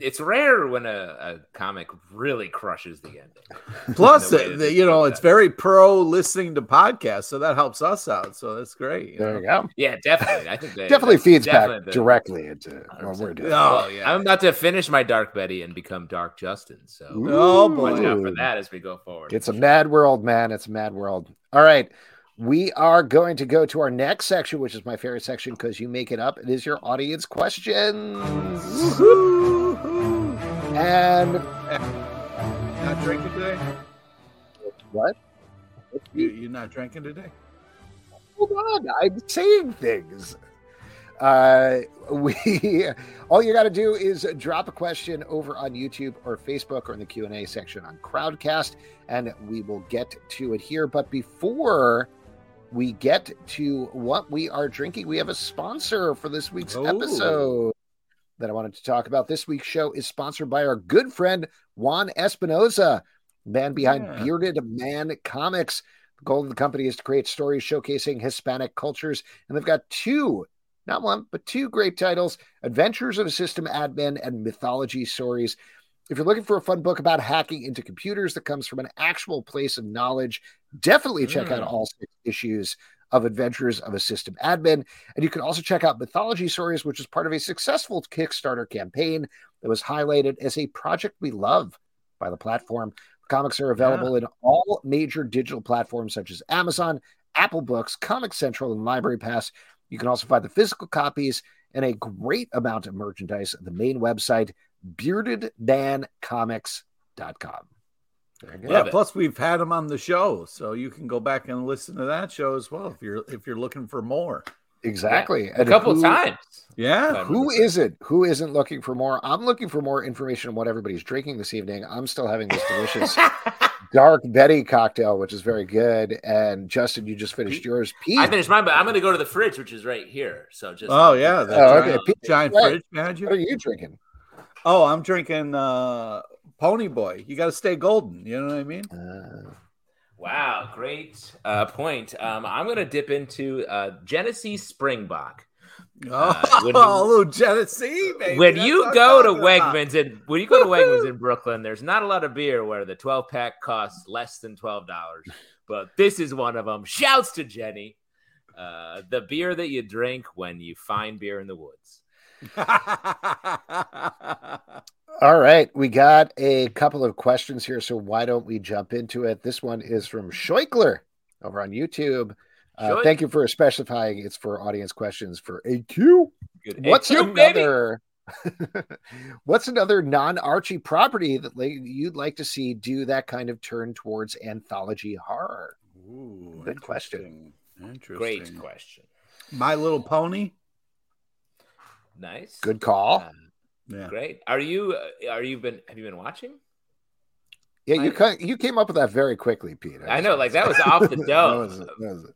B: It's rare when a, a comic really crushes the ending.
C: Plus,
B: The
C: the, uh,
B: that
C: the-
B: they
C: you know,
B: do
C: it's very pro listening to podcasts, so that helps us out. So that's great. you
A: There
C: know.
A: you go.
B: Yeah, definitely. I think they,
A: Definitely feeds
B: definitely
A: back
B: the-
A: directly into what we're doing.
C: Oh yeah.
B: I'm about to finish my Dark Betty and become Dark Justin. So
C: Oh, boy.
B: watch out for that as we go forward.
A: It's a mad world, man. It's a mad world. All right. We are going to go to our next section, which is my favorite section because you make it up. It is your audience questions. And
C: Not drinking today?
A: what?
C: You, you're not drinking today?
A: Hold on. I'm saying things. Uh, we all you got to do is drop a question over on YouTube or Facebook or in the Q and A section on Crowdcast, and we will get to it here. But before we get to what we are drinking, we have a sponsor for this week's
C: Oh.
A: episode that I wanted to talk about. This week's show is sponsored by our good friend Juan Espinoza, man behind
C: Yeah.
A: Bearded Man Comics. The goal of the company is to create stories showcasing Hispanic cultures, and they've got two, not one, but two great titles Adventures of a System Admin and Mythology Stories. If you're looking for a fun book about hacking into computers that comes from an actual place of knowledge, definitely check out
B: Mm.
A: all six issues of Adventures of a System Admin. And you can also check out Mythology Stories, which is part of a successful Kickstarter campaign that was highlighted as a project we love by the platform. Comics are available in all major digital platforms such as Amazon, Apple Books, Comic Central, and Library Pass. You can also find the physical copies and a great amount of merchandise at the main website, beardedmancomics.com. Very good.
C: Yeah.
B: It.
C: Plus, we've had him on the show, so you can go back and listen to that show as well if you're if you're looking for more.
A: Exactly.
B: a couple
A: who-
B: times.
C: Yeah.
A: Who isn't? Who isn't looking for more? I'm looking for more information on what everybody's drinking this evening. I'm still having this delicious dark Betty cocktail, which is very good. And Justin, you just finished yours. Pete,
B: I finished mine, but I'm going to go to the fridge, which is right here. So just
C: Oh yeah. The
A: Oh, okay.
C: giant,
A: Pete,
C: giant
A: right.
C: fridge behind
A: what are
C: you.
A: you drinking?
C: Oh, I'm drinking uh Pony Boy. You got to stay golden. You know what I mean?
A: Uh,
B: Wow, great uh, point. Um, I'm going to dip into uh, Genesee Spring Bock.
C: Oh,
B: when you-
C: a little Genesee, baby.
B: when
C: That's
B: you go to
C: talking about.
B: Wegmans and when you go to Wegmans in Brooklyn, there's not a lot of beer where the 12 pack costs less than twelve dollars, but this is one of them. Shouts to Genny, uh, the beer that you drink when you find beer in the woods.
A: All right. We got a couple of questions here. So why don't we jump into it? This one is from Scheuchler over on YouTube. Uh, thank you for specifying it's for audience questions for AQ.
B: Good.
A: What's
B: Hey, cute, baby.
A: another? what's another non-Archie property that you'd like to see do that kind of turn towards anthology horror?
C: Ooh,
A: Good question.
C: interesting.
B: Great question.
C: My Little Pony.
B: Nice.
A: Good call.
B: Uh,
C: Yeah.
B: great. Are you? Uh, are you been? Have you been watching?
A: Yeah, you
B: I-
A: ca- you came up with that very quickly, Pete.
B: I know, like that was off the
A: That
B: dome.
A: was it, that was it.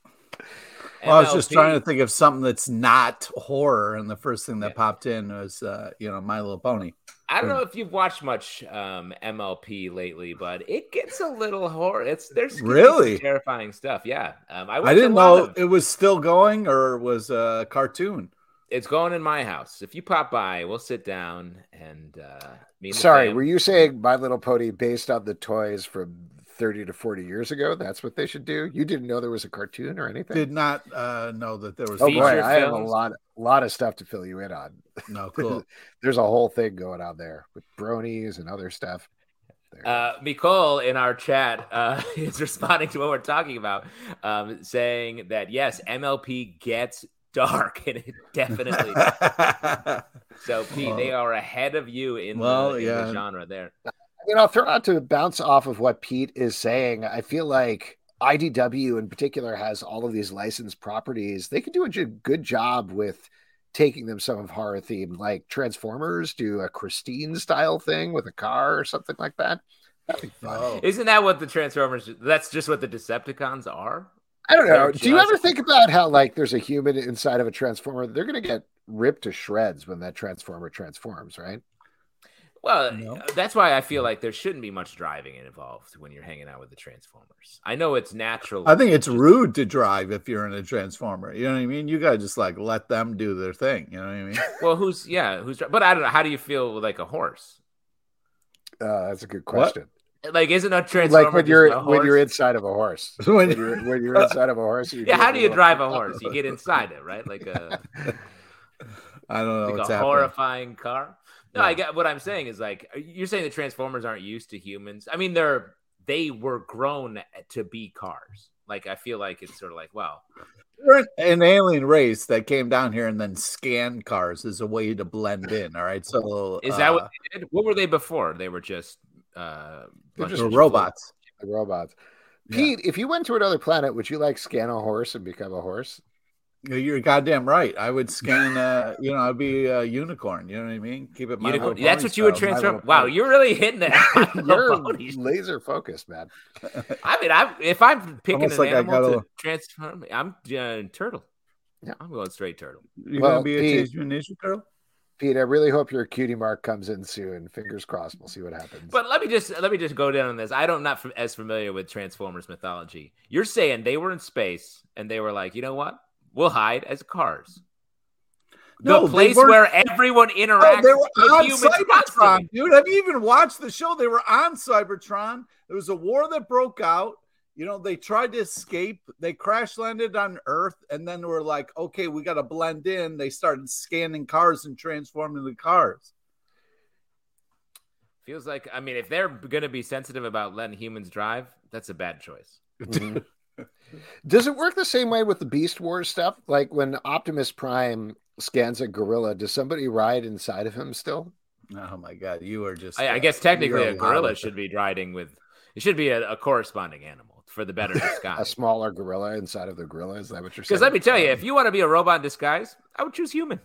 C: Well, I was just trying to think of something that's not horror, and the first thing that
B: Yeah.
C: popped in was, uh, you know, My Little Pony.
B: I don't know if you've watched much um, MLP lately, but it gets a little horror. It's there's gonna be some
C: Really?
B: terrifying stuff. Yeah, um, I,
C: I didn't know
B: of-
C: it was still going or was a cartoon.
B: It's going in my house. If you pop by, we'll sit down and uh, me and the
A: Sorry,
B: fam-
A: were you saying My Little Pony based on the toys from 30 to 40 years ago? That's what they should do? You didn't know there was a cartoon or anything?
C: Did not uh, know that there was.
A: oh
B: Feature
A: boy, I have a
B: films?
A: lot lot of stuff to fill you in on.
C: No, cool.
A: There's a whole thing going on there with bronies and other stuff.
B: Uh, Nicole in our chat uh, is responding to what we're talking about, um, saying that yes, MLP gets dark, and it definitely. So, Pete, they are ahead of you in,
C: Well,
B: the, in
C: yeah.
B: the genre there.
A: I mean, I'll throw out to bounce off of what Pete is saying. I feel like IDW in particular has all of these licensed properties. They could do a good job with taking them some of horror theme, like Transformers do a Christine style thing with a car or something like that. That'd be fun.
C: Oh.
B: Isn't that what the Transformers? That's just what the Decepticons are.
A: I don't know. Do you ever think about how like there's a human inside of a transformer? They're gonna get ripped to shreds when that transformer transforms, right?
B: Well,
C: No.
B: that's why I feel like there shouldn't be much driving involved when you're hanging out with the Transformers. I know it's natural.
C: I think it's rude to drive if you're in a transformer. You know what I mean? You gotta just like let them do their thing. You know what I mean?
B: Well, who's yeah, who's but I don't know. How do you feel with like a horse?
A: Uh, that's a good
C: What?
A: Question.
B: Like, isn't a transformer
A: Like when you're
B: a
A: when you're inside of a horse.
C: When
A: When you're when you're inside of a horse. you
B: Yeah, how do you drive a horse? You get inside it, right? Like a
C: I don't know
B: like
C: what's
B: a
C: happening.
B: horrifying car. No,
C: Yeah.
B: I get what I'm saying is like you're saying the Transformers aren't used to humans. I mean, they're they were grown to be cars. Like I feel like it's sort of like, well,
C: We're an alien race that came down here and then scanned cars as a way to blend in. All right, so
B: is that
C: uh,
B: what they did? What were they before? They were just uh
A: They're just
C: they're robots?
A: the robots.
C: Yeah.
A: Pete, if you went to another planet, would you like scan a horse and become a horse?
C: You're goddamn right. I would scan, uh, you know, I'd be a unicorn. You know what I mean? Keep it. My
B: Unicorn. That's
C: Pony
B: what you would transform. Wow, you're really hitting that.
A: You're
B: Pony.
A: laser focused, man.
B: I mean, I'm if I'm picking
C: Almost
B: an
C: like I
B: animal
C: gotta-
B: to transform, I'm uh, turtle.
A: Yeah.
B: I'm going straight turtle.
C: You're
A: Well,
C: gonna be a
A: Pete-
C: Teenage Ninja Turtle.
A: Pete, I really hope your cutie mark comes in soon. Fingers crossed. We'll see what happens.
B: But let me just let me just go down on this. I don't not f- as familiar with Transformers mythology. You're saying they were in space and they were like, you know what? We'll hide as cars.
C: No,
B: the place where everyone interacts
C: they were
B: with
C: on
B: humans
C: Cybertron,
B: constantly.
C: dude. Have you even watched the show? They were on Cybertron. There was a war that broke out. You know, they tried to escape. They crash landed on Earth, and then were like, "Okay, we got to blend in." They started scanning cars and transforming the cars.
B: Feels like I mean, if they're going to be sensitive about letting humans drive, that's a bad choice.
A: Mhm. Does it work the same way with the Beast Wars stuff? Like when Optimus Prime scans a gorilla, does somebody ride inside of him still?
C: Oh my god, you are just.
B: I, I
C: uh,
B: guess technically a gorilla should be riding with. It should be a, a corresponding animal for the better disguise.
A: A smaller gorilla inside of the gorilla? Is that what you're saying?
B: Because let me tell you, if you want to be a robot in disguise, I would choose human.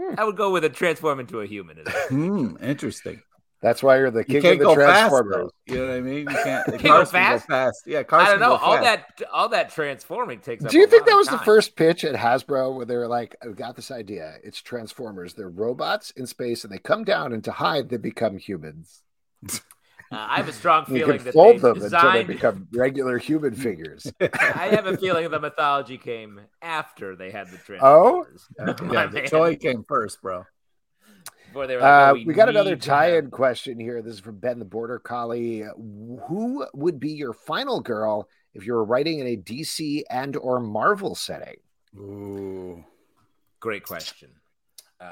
A: Hmm.
B: I would go with a transform into a human.
C: Hmm, interesting.
A: That's why you're the
C: You
A: king of
C: can't
A: the
C: go fast,
A: Transformers.
C: though. You know what I mean? You can't.
B: Can't go
C: cars
B: fast?
C: go fast. Yeah, cars
B: I don't
C: can
B: know.
C: go
B: All
C: fast.
B: that all that transforming takes. up
A: Do you
B: a
A: think
B: lot
A: that
B: of
A: was the first pitch at Hasbro where they were like, I've got this idea. It's Transformers. They're robots in space and they come down and to hide, they become humans.
B: Uh, I have a strong feeling
A: You
B: feeling
A: can
B: that
A: fold
B: they
A: them until they become regular human figures.
B: I have a feeling the mythology came after they had the
A: Oh?
B: transformers.
C: yeah, the toy came first, bro.
B: Before they were like, oh,
A: Uh, we got another
B: need to have-
A: tie-in question here. This is from Ben the Border Collie. Who would be your final girl if you were writing in a DC and or Marvel setting?
C: Ooh.
B: Great question. Um,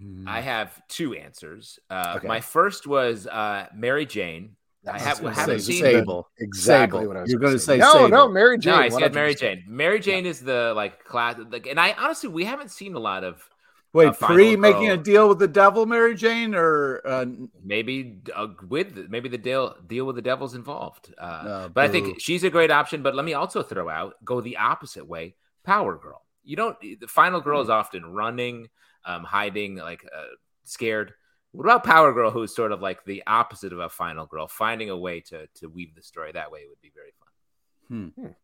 A: Hmm.
B: I have two answers. Uh,
A: Okay.
B: My first was uh, Mary Jane. I,
A: was
B: have,
A: gonna
B: haven't
C: say
B: seen.
C: Sable.
A: Exactly
C: Sable.
A: what I was
C: You're
A: gonna
C: gonna
A: say.
C: say
A: no,
C: Sable.
A: no, Mary Jane.
B: No, I said Mary Jane. Mary Jane is the like class, like, and I honestly we haven't seen a lot of
C: Wait,
B: A final
C: pre making a deal with the devil, Mary Jane, or uh,
B: maybe uh, with maybe the deal deal with the devil's involved. Uh,
C: Oh,
B: but I think she's a great option. But let me also throw out go the opposite way. Power Girl. You don't. The final girl is often running, um, hiding, like uh, scared. What about Power Girl, who's sort of like the opposite of a final girl, finding a way to to weave the story that way would be very fun.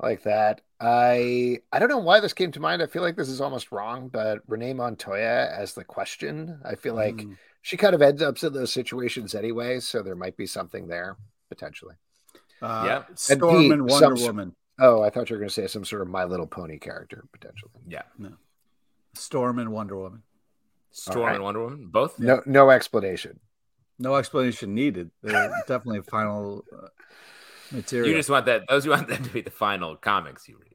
A: I like that. I I don't know why this came to mind. I feel like this is almost wrong, but Renee Montoya as the question. I feel like
C: Mm.
A: she kind of ends up in those situations anyway, so there might be something there potentially.
C: uh,
B: Yeah.
C: Storm
A: Pete,
C: and Wonder
A: some-
C: Woman.
A: Oh, I thought you were going to say some sort of My Little Pony character potentially.
B: Yeah,
C: Storm and Wonder Woman.
B: Storm
A: All right.
B: and Wonder Woman, both.
A: No, no explanation.
C: No explanation needed. They're definitely final uh, material.
B: You just want that. Those you want them to be the final comics you read.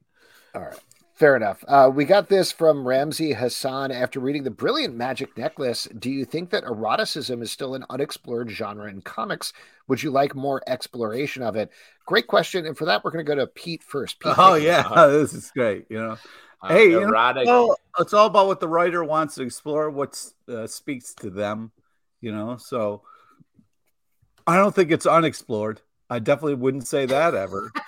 A: All right. Fair enough. Uh, we got this from Ramsey Hassan after reading the brilliant magic necklace. Do you think that eroticism is still an unexplored genre in comics? Would you like more exploration of it? Great question. And for that, we're going to go to Pete first. Pete,
C: oh
A: take it.
C: yeah, this is great. You know,
B: Uh,
C: Hey, you know,
B: erotic.
C: well, it's all about what the writer wants to explore, what uh, speaks to them. You know, so I don't think it's unexplored. I definitely wouldn't say that ever.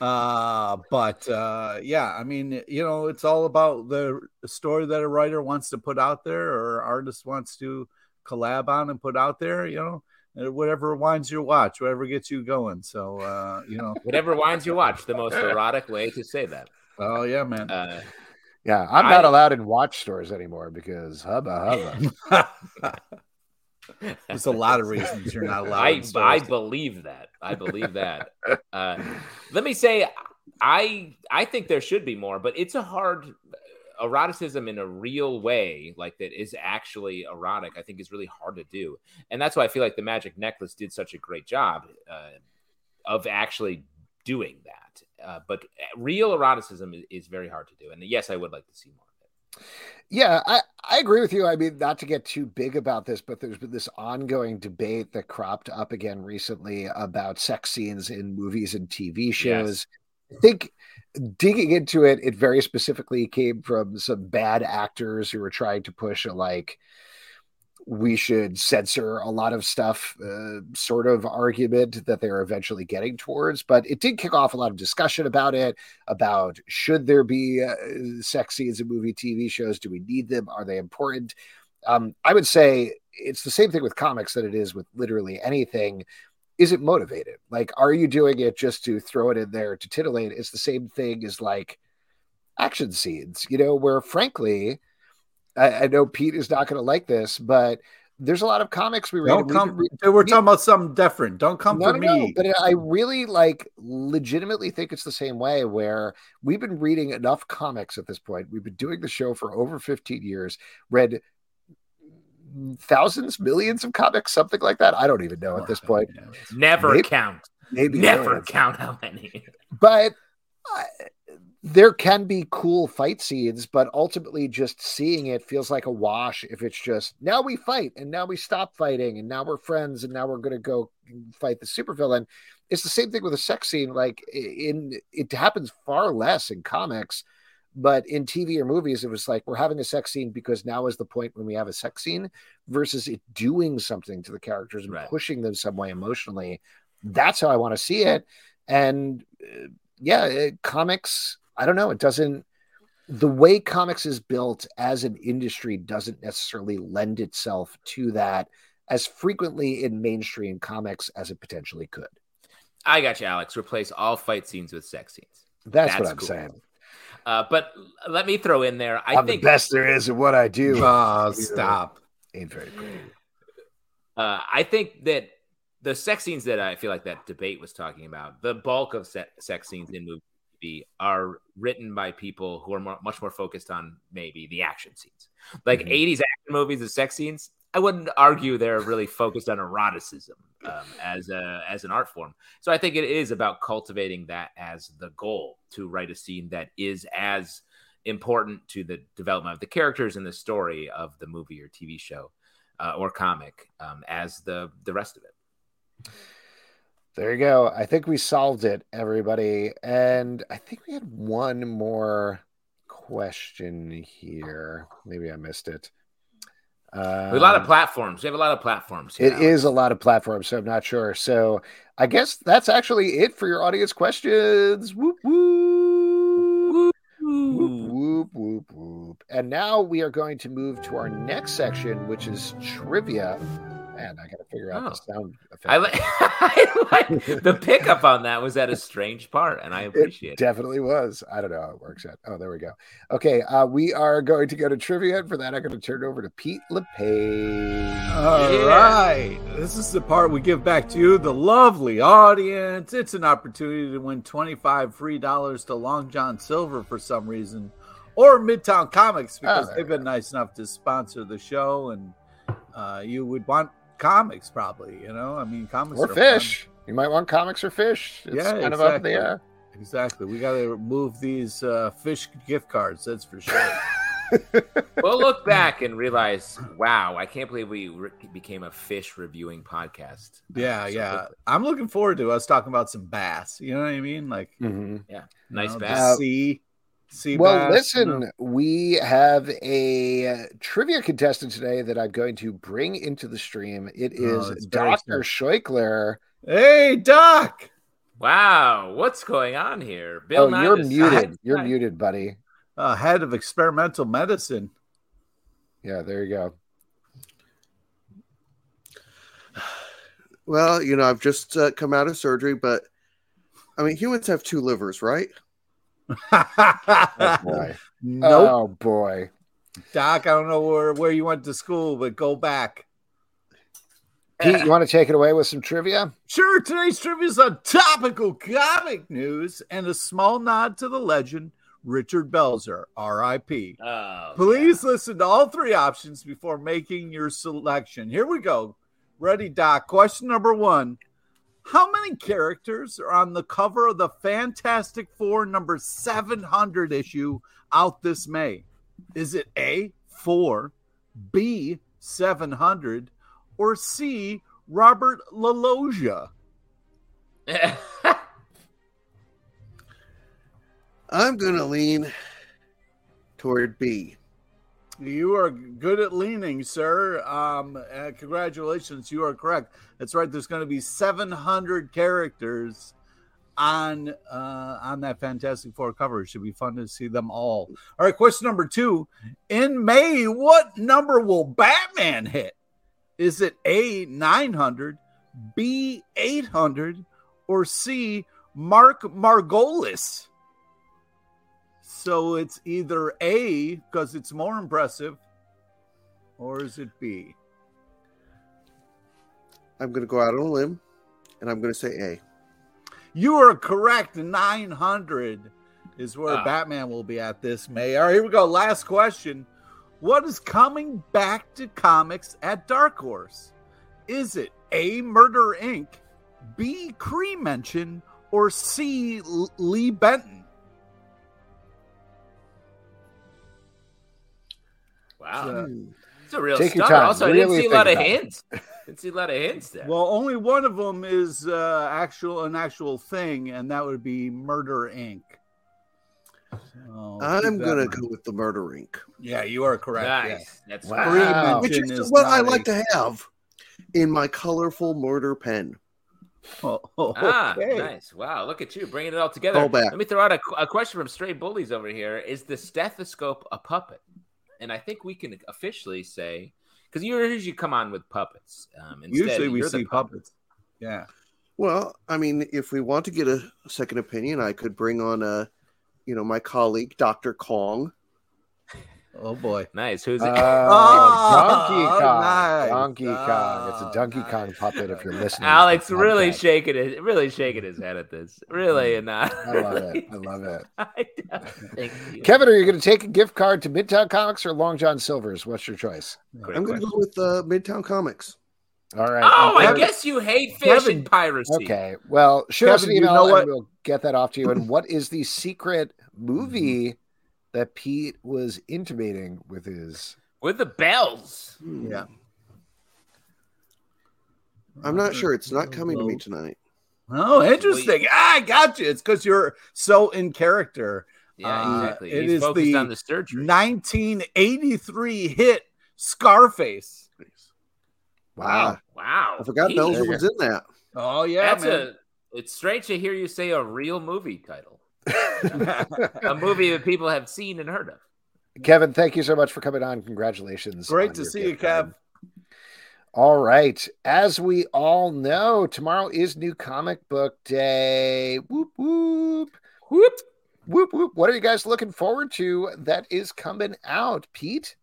C: uh but uh yeah i mean you know it's all about the story that a writer wants to put out there or artist wants to collab on and put out there you know uh, whatever winds your watch whatever gets you going so uh you know
B: Whatever winds your watch, the most erotic way to say that.
C: oh yeah man
B: Uh,
A: Yeah, I'm not
B: I-
A: allowed in watch stores anymore because hubba hubba.
C: there's a lot of reasons you're not allowed
B: I I believe that. I believe that. Uh, let me say, I I think there should be more, but it's a hard eroticism in a real way, like that is actually erotic. I think is really hard to do, and that's why I feel like the magic necklace did such a great job uh, of actually doing that. Uh, but real eroticism is, is very hard to do, and yes, I would like to see more. of it.
A: Yeah, I, I agree with you. I mean, not to get too big about this, but there's been this ongoing debate that cropped up again recently about sex scenes in movies and TV shows. I think digging into it, it very specifically came from some bad actors who were trying to push a like we should censor a lot of stuff uh, sort of argument that they're eventually getting towards but it did kick off a lot of discussion about it about should there be uh, sex scenes in movie tv shows? Do we need them? Are they important? Um, i would say it's the same thing with comics that it is with literally anything. Is it motivated? Like are you doing it just to throw it in there to titillate? It's the same thing as like action scenes you know where frankly I, I know Pete is not going to like this, but there's a lot of comics we read.
C: Don't come. We, we're talking about something different. Don't come no, for no, me.
A: But I really like, legitimately think it's the same way. Where we've been reading enough comics at this point. We've been doing the show for over 15 years. Read thousands, millions of comics, something like that. I don't even know at this point.
B: Never maybe, count. Maybe never count how many.
A: But. I, there can be cool fight scenes, but ultimately just seeing it feels like a wash if it's just now we fight and now we stop fighting and now we're friends and now we're going to go fight the supervillain. It's the same thing with a sex scene. Like in it happens far less in comics, but in TV or movies, it was like we're having a sex scene because now is the point when we have a sex scene versus it doing something to the characters and right. pushing them some way emotionally. That's how I want to see it. And uh, yeah, it, comics I don't know. It doesn't. The way comics is built as an industry doesn't necessarily lend itself to that as frequently in mainstream comics as it potentially could.
B: I got you, Alex. Replace all fight scenes with sex scenes.
A: That's, That's what I'm cool. saying.
B: Uh, but let me throw in there. I
A: I'm
B: think
A: the best there is at what I do.
C: Oh, stop.
A: Ain't very pretty.
B: Uh, I think that the sex scenes that I feel like that debate was talking about, the bulk of se- sex scenes in movies are written by people who are more, much more focused on maybe the action scenes. Like mm-hmm. 80s action movies, the sex scenes, I wouldn't argue they're really focused on eroticism um, as a as an art form. So I think it is about cultivating that as the goal to write a scene that is as important to the development of the characters and the story of the movie or TV show uh, or comic um, as the the rest of it.
A: There you go. I think we solved it, everybody. And I think we had one more question here. Maybe I missed it.
B: Um, a lot of um, platforms. We have a lot of platforms.
A: It Alex. is a lot of platforms, so I'm not sure. So I guess that's actually it for your audience questions. Whoop whoop. Whoop whoop whoop whoop. And now we are going to move to our next section, which is trivia man, I got to figure out oh. the sound effect. I,
B: like, I like the pickup on that was at a strange part, and I appreciate it.
A: it. Definitely was. I don't know how it works yet. Oh, there we go. Okay, uh, we are going to go to trivia. And for that, I'm going to turn it over to Pete LePage.
C: All yeah. right, This is the part we give back to you, the lovely audience. It's an opportunity to win 25 free dollars to Long John Silver for some reason. Or Midtown Comics because oh, they've been nice enough to sponsor the show and uh, you would want comics, probably. You know, I mean, comics
A: or fish. Fun. You might want comics or fish. It's
C: yeah,
A: kind
C: exactly.
A: of up in the air.
C: Exactly. We got to move these uh, fish gift cards. That's for sure.
B: we'll look back and realize, wow, I can't believe we re- became a fish reviewing podcast.
C: Yeah, so yeah. Quickly. I'm looking forward to us talking about some bass. You know what I mean? Like,
B: mm-hmm. yeah, nice know,
C: bass. Sea, sea
A: well, bass, listen, you know? we have a trivia contestant today that I'm going to bring into the stream. It is oh, Dr. Scheuchler.
C: Hey, Doc.
B: Wow, what's going on here? Bill
A: oh, you're muted. You're muted, buddy.
C: Uh, head of experimental medicine.
A: Yeah, there you go.
G: Well, you know, I've just uh, come out of surgery, but I mean, humans have two livers, right?
A: oh boy. Nope. Oh boy.
C: Doc, I don't know where, where you went to school, but go back.
A: Pete, you want to take it away with some trivia?
C: Sure. Today's trivia is on topical comic news and a small nod to the legend Richard Belzer, R.I.P.
B: Oh,
C: Please listen to all three options before making your selection. Here we go. Ready, Doc? Question number one How many characters are on the cover of the Fantastic Four number 700 issue out this May? Is it A, 4, B, 700, or C, Robert Loggia?
G: I'm going to lean toward B.
C: You are good at leaning, sir. Um, uh, congratulations, you are correct. That's right. There's going to be 700 characters on uh, on that Fantastic Four cover. It should be fun to see them all. All right, question number two: In May, what number will Batman hit? Is it A 900, B 800, or C Mark Margolis? So it's either A because it's more impressive, or is it B?
G: I'm going to go out on a limb, and I'm going to say A.
C: You are correct. 900 is where
B: Ah.
C: Batman will be at this May. All right, here we go. Last question. What is coming back to comics at Dark Horse? Is it A, Murder Inc., B, Cree Mention, or C, L- Lee Benton?
B: Wow. It's a real
A: Take
B: stunner.
A: time.
B: Also, I didn't see a lot of
A: about it.
B: hints. Didn't see a lot of hints there.
C: Well, only one of them is uh, actual an actual thing, and that would be Murder Inc. So,
G: I'm gonna go with the Murder Inc.
C: Yeah, you are correct.
B: nice.
C: yes.
B: That's
A: Wow.
C: Cree
A: Wow.
G: Which is
C: is
G: what I like
C: a-
G: to have in my colorful murder pen.
C: Oh,
B: Ah, nice. Wow, look at you bringing it all together.
G: Back.
B: Let me throw out a, a question from Stray Bullies over here. Is the stethoscope a puppet? And I think we can officially say, because you usually come on with puppets. Um, instead,
C: Usually we see
B: puppet.
C: puppets. Yeah.
G: Well, I mean, if we want to get a second opinion, I could bring on a, you know, my colleague, Dr. Kong.
C: Oh boy.
B: Nice. Who's it?
A: Uh,
C: Oh,
A: Donkey Kong.
C: nice.
A: Donkey Kong. It's a
C: Oh,
A: Donkey
C: nice.
A: Kong puppet if you're listening.
B: Alex really
A: podcast.
B: shaking it, really shaking his head at this. Really, and not.
A: I love it. I love it.
B: I you-
A: Kevin, are you going to take a gift card to Midtown Comics or Long John Silver's? What's your choice?
B: Great
G: I'm going to
B: question.
G: go with uh, Midtown Comics.
A: All right.
B: Oh, I guess you hate fish
C: Kevin-
B: and piracy.
A: Okay. Well, shoot us an
C: Kevin, you
A: email
C: know
A: and
C: what?
A: we'll get that off to you. And what is the secret movie that Pete was intimating with his?
B: With the bells.
C: Yeah.
G: I'm not sure. It's not coming to me tonight.
C: Oh, interesting. Ah, I got you. It's because you're so in character.
B: Yeah,
C: Uh,
B: exactly.
C: it
B: He's
C: is
B: focused
C: the
B: on the surgery.
C: 1983 hit Scarface.
A: Wow.
B: Wow.
G: I forgot
B: He-
G: Belzer was in that.
C: Oh yeah,
B: That's
C: man.
B: a. It's strange to hear you say a real movie title, a movie that people have seen and heard of.
A: Kevin, thank you so much for coming on. Congratulations.
C: Great
A: on
C: to see you,
A: gift card.
C: Kev.
A: All right. As we all know, tomorrow is New Comic Book Day. Whoop, whoop.
B: Whoop.
A: Whoop, whoop. What are you guys looking forward to that is coming out, Pete?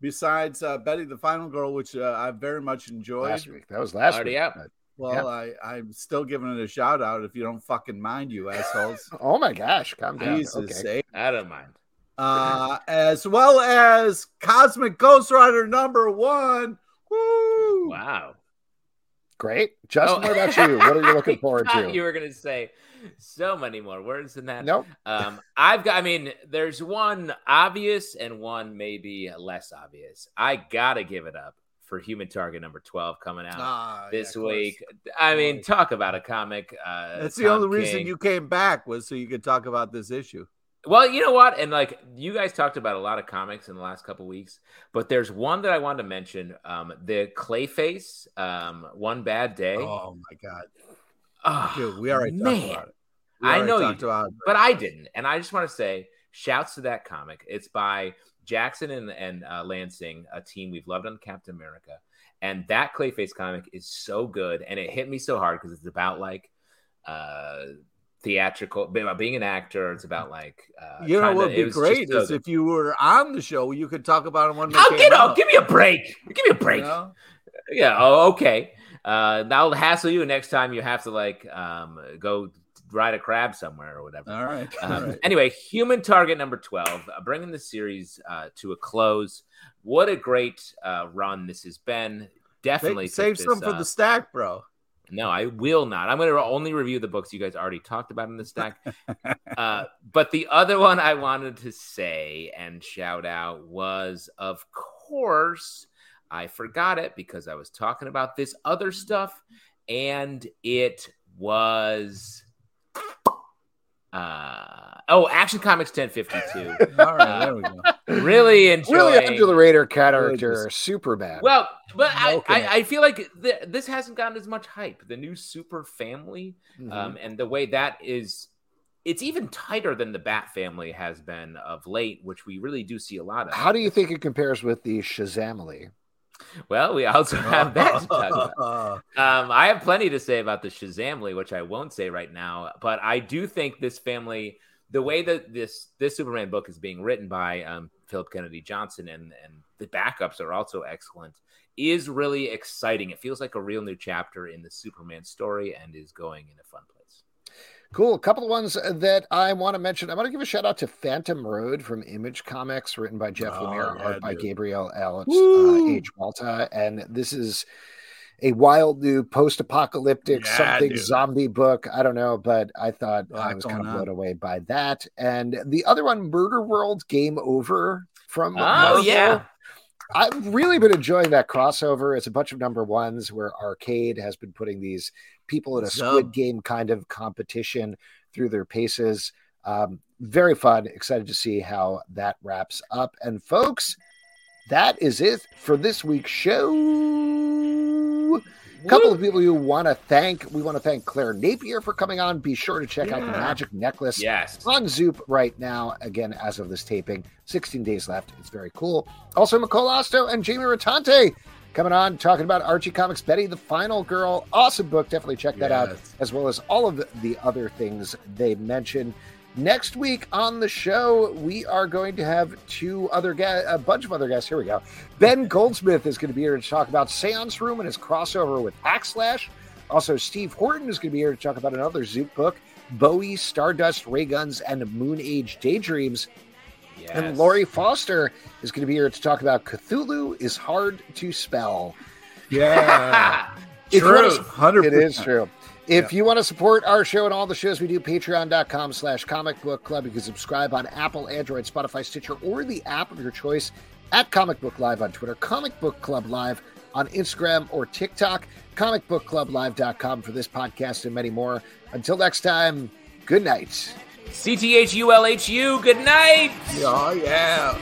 C: Besides uh, Betty the Final Girl, which uh, I very much enjoyed.
A: Last week. That was last
B: Already
A: week.
B: out.
A: But-
C: Well, I, I'm still giving it a shout out if you don't fucking mind, you assholes.
A: Oh my gosh. Calm down.
C: Jesus
A: Okay.
C: sake.
B: I don't mind.
C: Uh, as well as Cosmic Ghost Rider number one. Woo!
B: Wow.
A: Great. Justin,
B: Oh.
A: what about you? What are you looking
B: I
A: forward to?
B: You were going to say so many more words than that.
A: Nope.
B: Um, I've got. I mean, there's one obvious and one maybe less obvious. I gotta give it up for Human Target number twelve coming out
C: Ah,
B: this
C: yeah,
B: week. I mean, talk about a comic. Uh,
C: That's the
B: Tom
C: only reason you came back was so you could talk about this issue.
B: Well, you know what? And like you guys talked about a lot of comics in the last couple weeks, but there's one that I wanted to mention. Um, the Clayface, um, One Bad Day.
C: Oh my god,
B: Ah,
C: dude, we already
B: man.
C: talked about it.
B: I know you
C: talked
B: did,
C: about it.
B: but I didn't. And I just want to say, shouts to that comic. It's by Jackson and, and uh, Lanzing, a team we've loved on Captain America. And that Clayface comic is so good, and it hit me so hard because it's about like uh, theatrical, about being an actor. It's about like uh,
C: You know what would be great is if you were on the show, you could talk about it when they
B: Oh, get
C: out.
B: Give me a break! Give me a
C: you
B: break!
C: know?
B: Yeah. Oh, okay. Uh, that'll hassle you next time you have to like um, go ride a crab somewhere or whatever.
C: All right.
B: Um,
C: All right.
B: Anyway, Human Target number 12, uh, bringing the series uh, to a close. What a great uh, run this has been. Definitely
C: Save, save some for
B: up.
C: the stack, bro.
B: No, I will not. I'm going to only review the books you guys already talked about in the stack. uh, but the other one I wanted to say and shout out was, of course, I forgot it because I was talking about this other stuff, and it was. Uh, oh, Action Comics 1052.
C: All right, there we go.
B: really enjoying
A: really under the radar character, super bad.
B: Well, but I, I. I feel like th- this hasn't gotten as much hype. The new Super Family,
A: Mhm.
B: um, and the way that is, it's even tighter than the Bat Family has been of late, which we really do see a lot of.
A: How do you think it compares with the Shazamily?
B: Well, we also have that to talk about. Um, I have plenty to say about the Shazamily, which I won't say right now, but I do think this family, the way that this this Superman book is being written by um, Philip Kennedy Johnson, and and the backups are also excellent, is really exciting. It feels like a real new chapter in the Superman story, and is going in a fun place.
A: Cool. A couple of ones that I want to mention. I want to give a shout out to Phantom Road from Image Comics, written by Jeff
C: Oh,
A: Lemire, art by. Gabriel Alex, uh, H. Walta. And this is a wild new post apocalyptic
C: Yeah,
A: something
C: dude.
A: zombie book. I don't know, but I thought I was kind of blown away by that. And the other one, Murder World Game Over from
B: Oh
A: Marvel.
B: yeah,
A: I've really been enjoying that crossover. It's a bunch of number ones where Arcade has been putting these people in a. Squid Game kind of competition through their paces. Um, very fun. Excited to see how that wraps up. And folks, that is it for this week's show. A couple of people you want to thank. We want to thank Claire Napier for coming on. Be sure to check out the Magic Necklace
B: yes.
A: on Zoop right now. Again, as of this taping, 16 days left. It's very cool. Also, Micol Ostow and Jamie Rotante coming on talking about Archie Comics Betty the Final Girl. Awesome book. Definitely check that out, as well as all of the other things they mentioned. Next week on the show, we are going to have two other guests, a bunch of other guests. Here we go. Ben Goldsmith is going to be here to talk about Seance Room and his crossover with Hack/Slash. Also, Steve Horton is going to be here to talk about another Zoop book, Bowie, Stardust, Ray Guns, and Moon Age Daydreams.
B: yes.
A: And Laurie Foster is going to be here to talk about Cthulhu is hard to spell.
C: Yeah.
A: If you wanna-
C: True. Hundred.
A: It is true. If you want to support our show and all the shows we do, patreon.com slash comic book club. You can subscribe on Apple, Android, Spotify, Stitcher, or the app of your choice at Comic Book Live on Twitter, Comic Book Club Live on Instagram or TikTok, comicbookclublive.com for this podcast and many more. Until next time, good night.
B: C T H U L H U. Good night.
C: Oh yeah.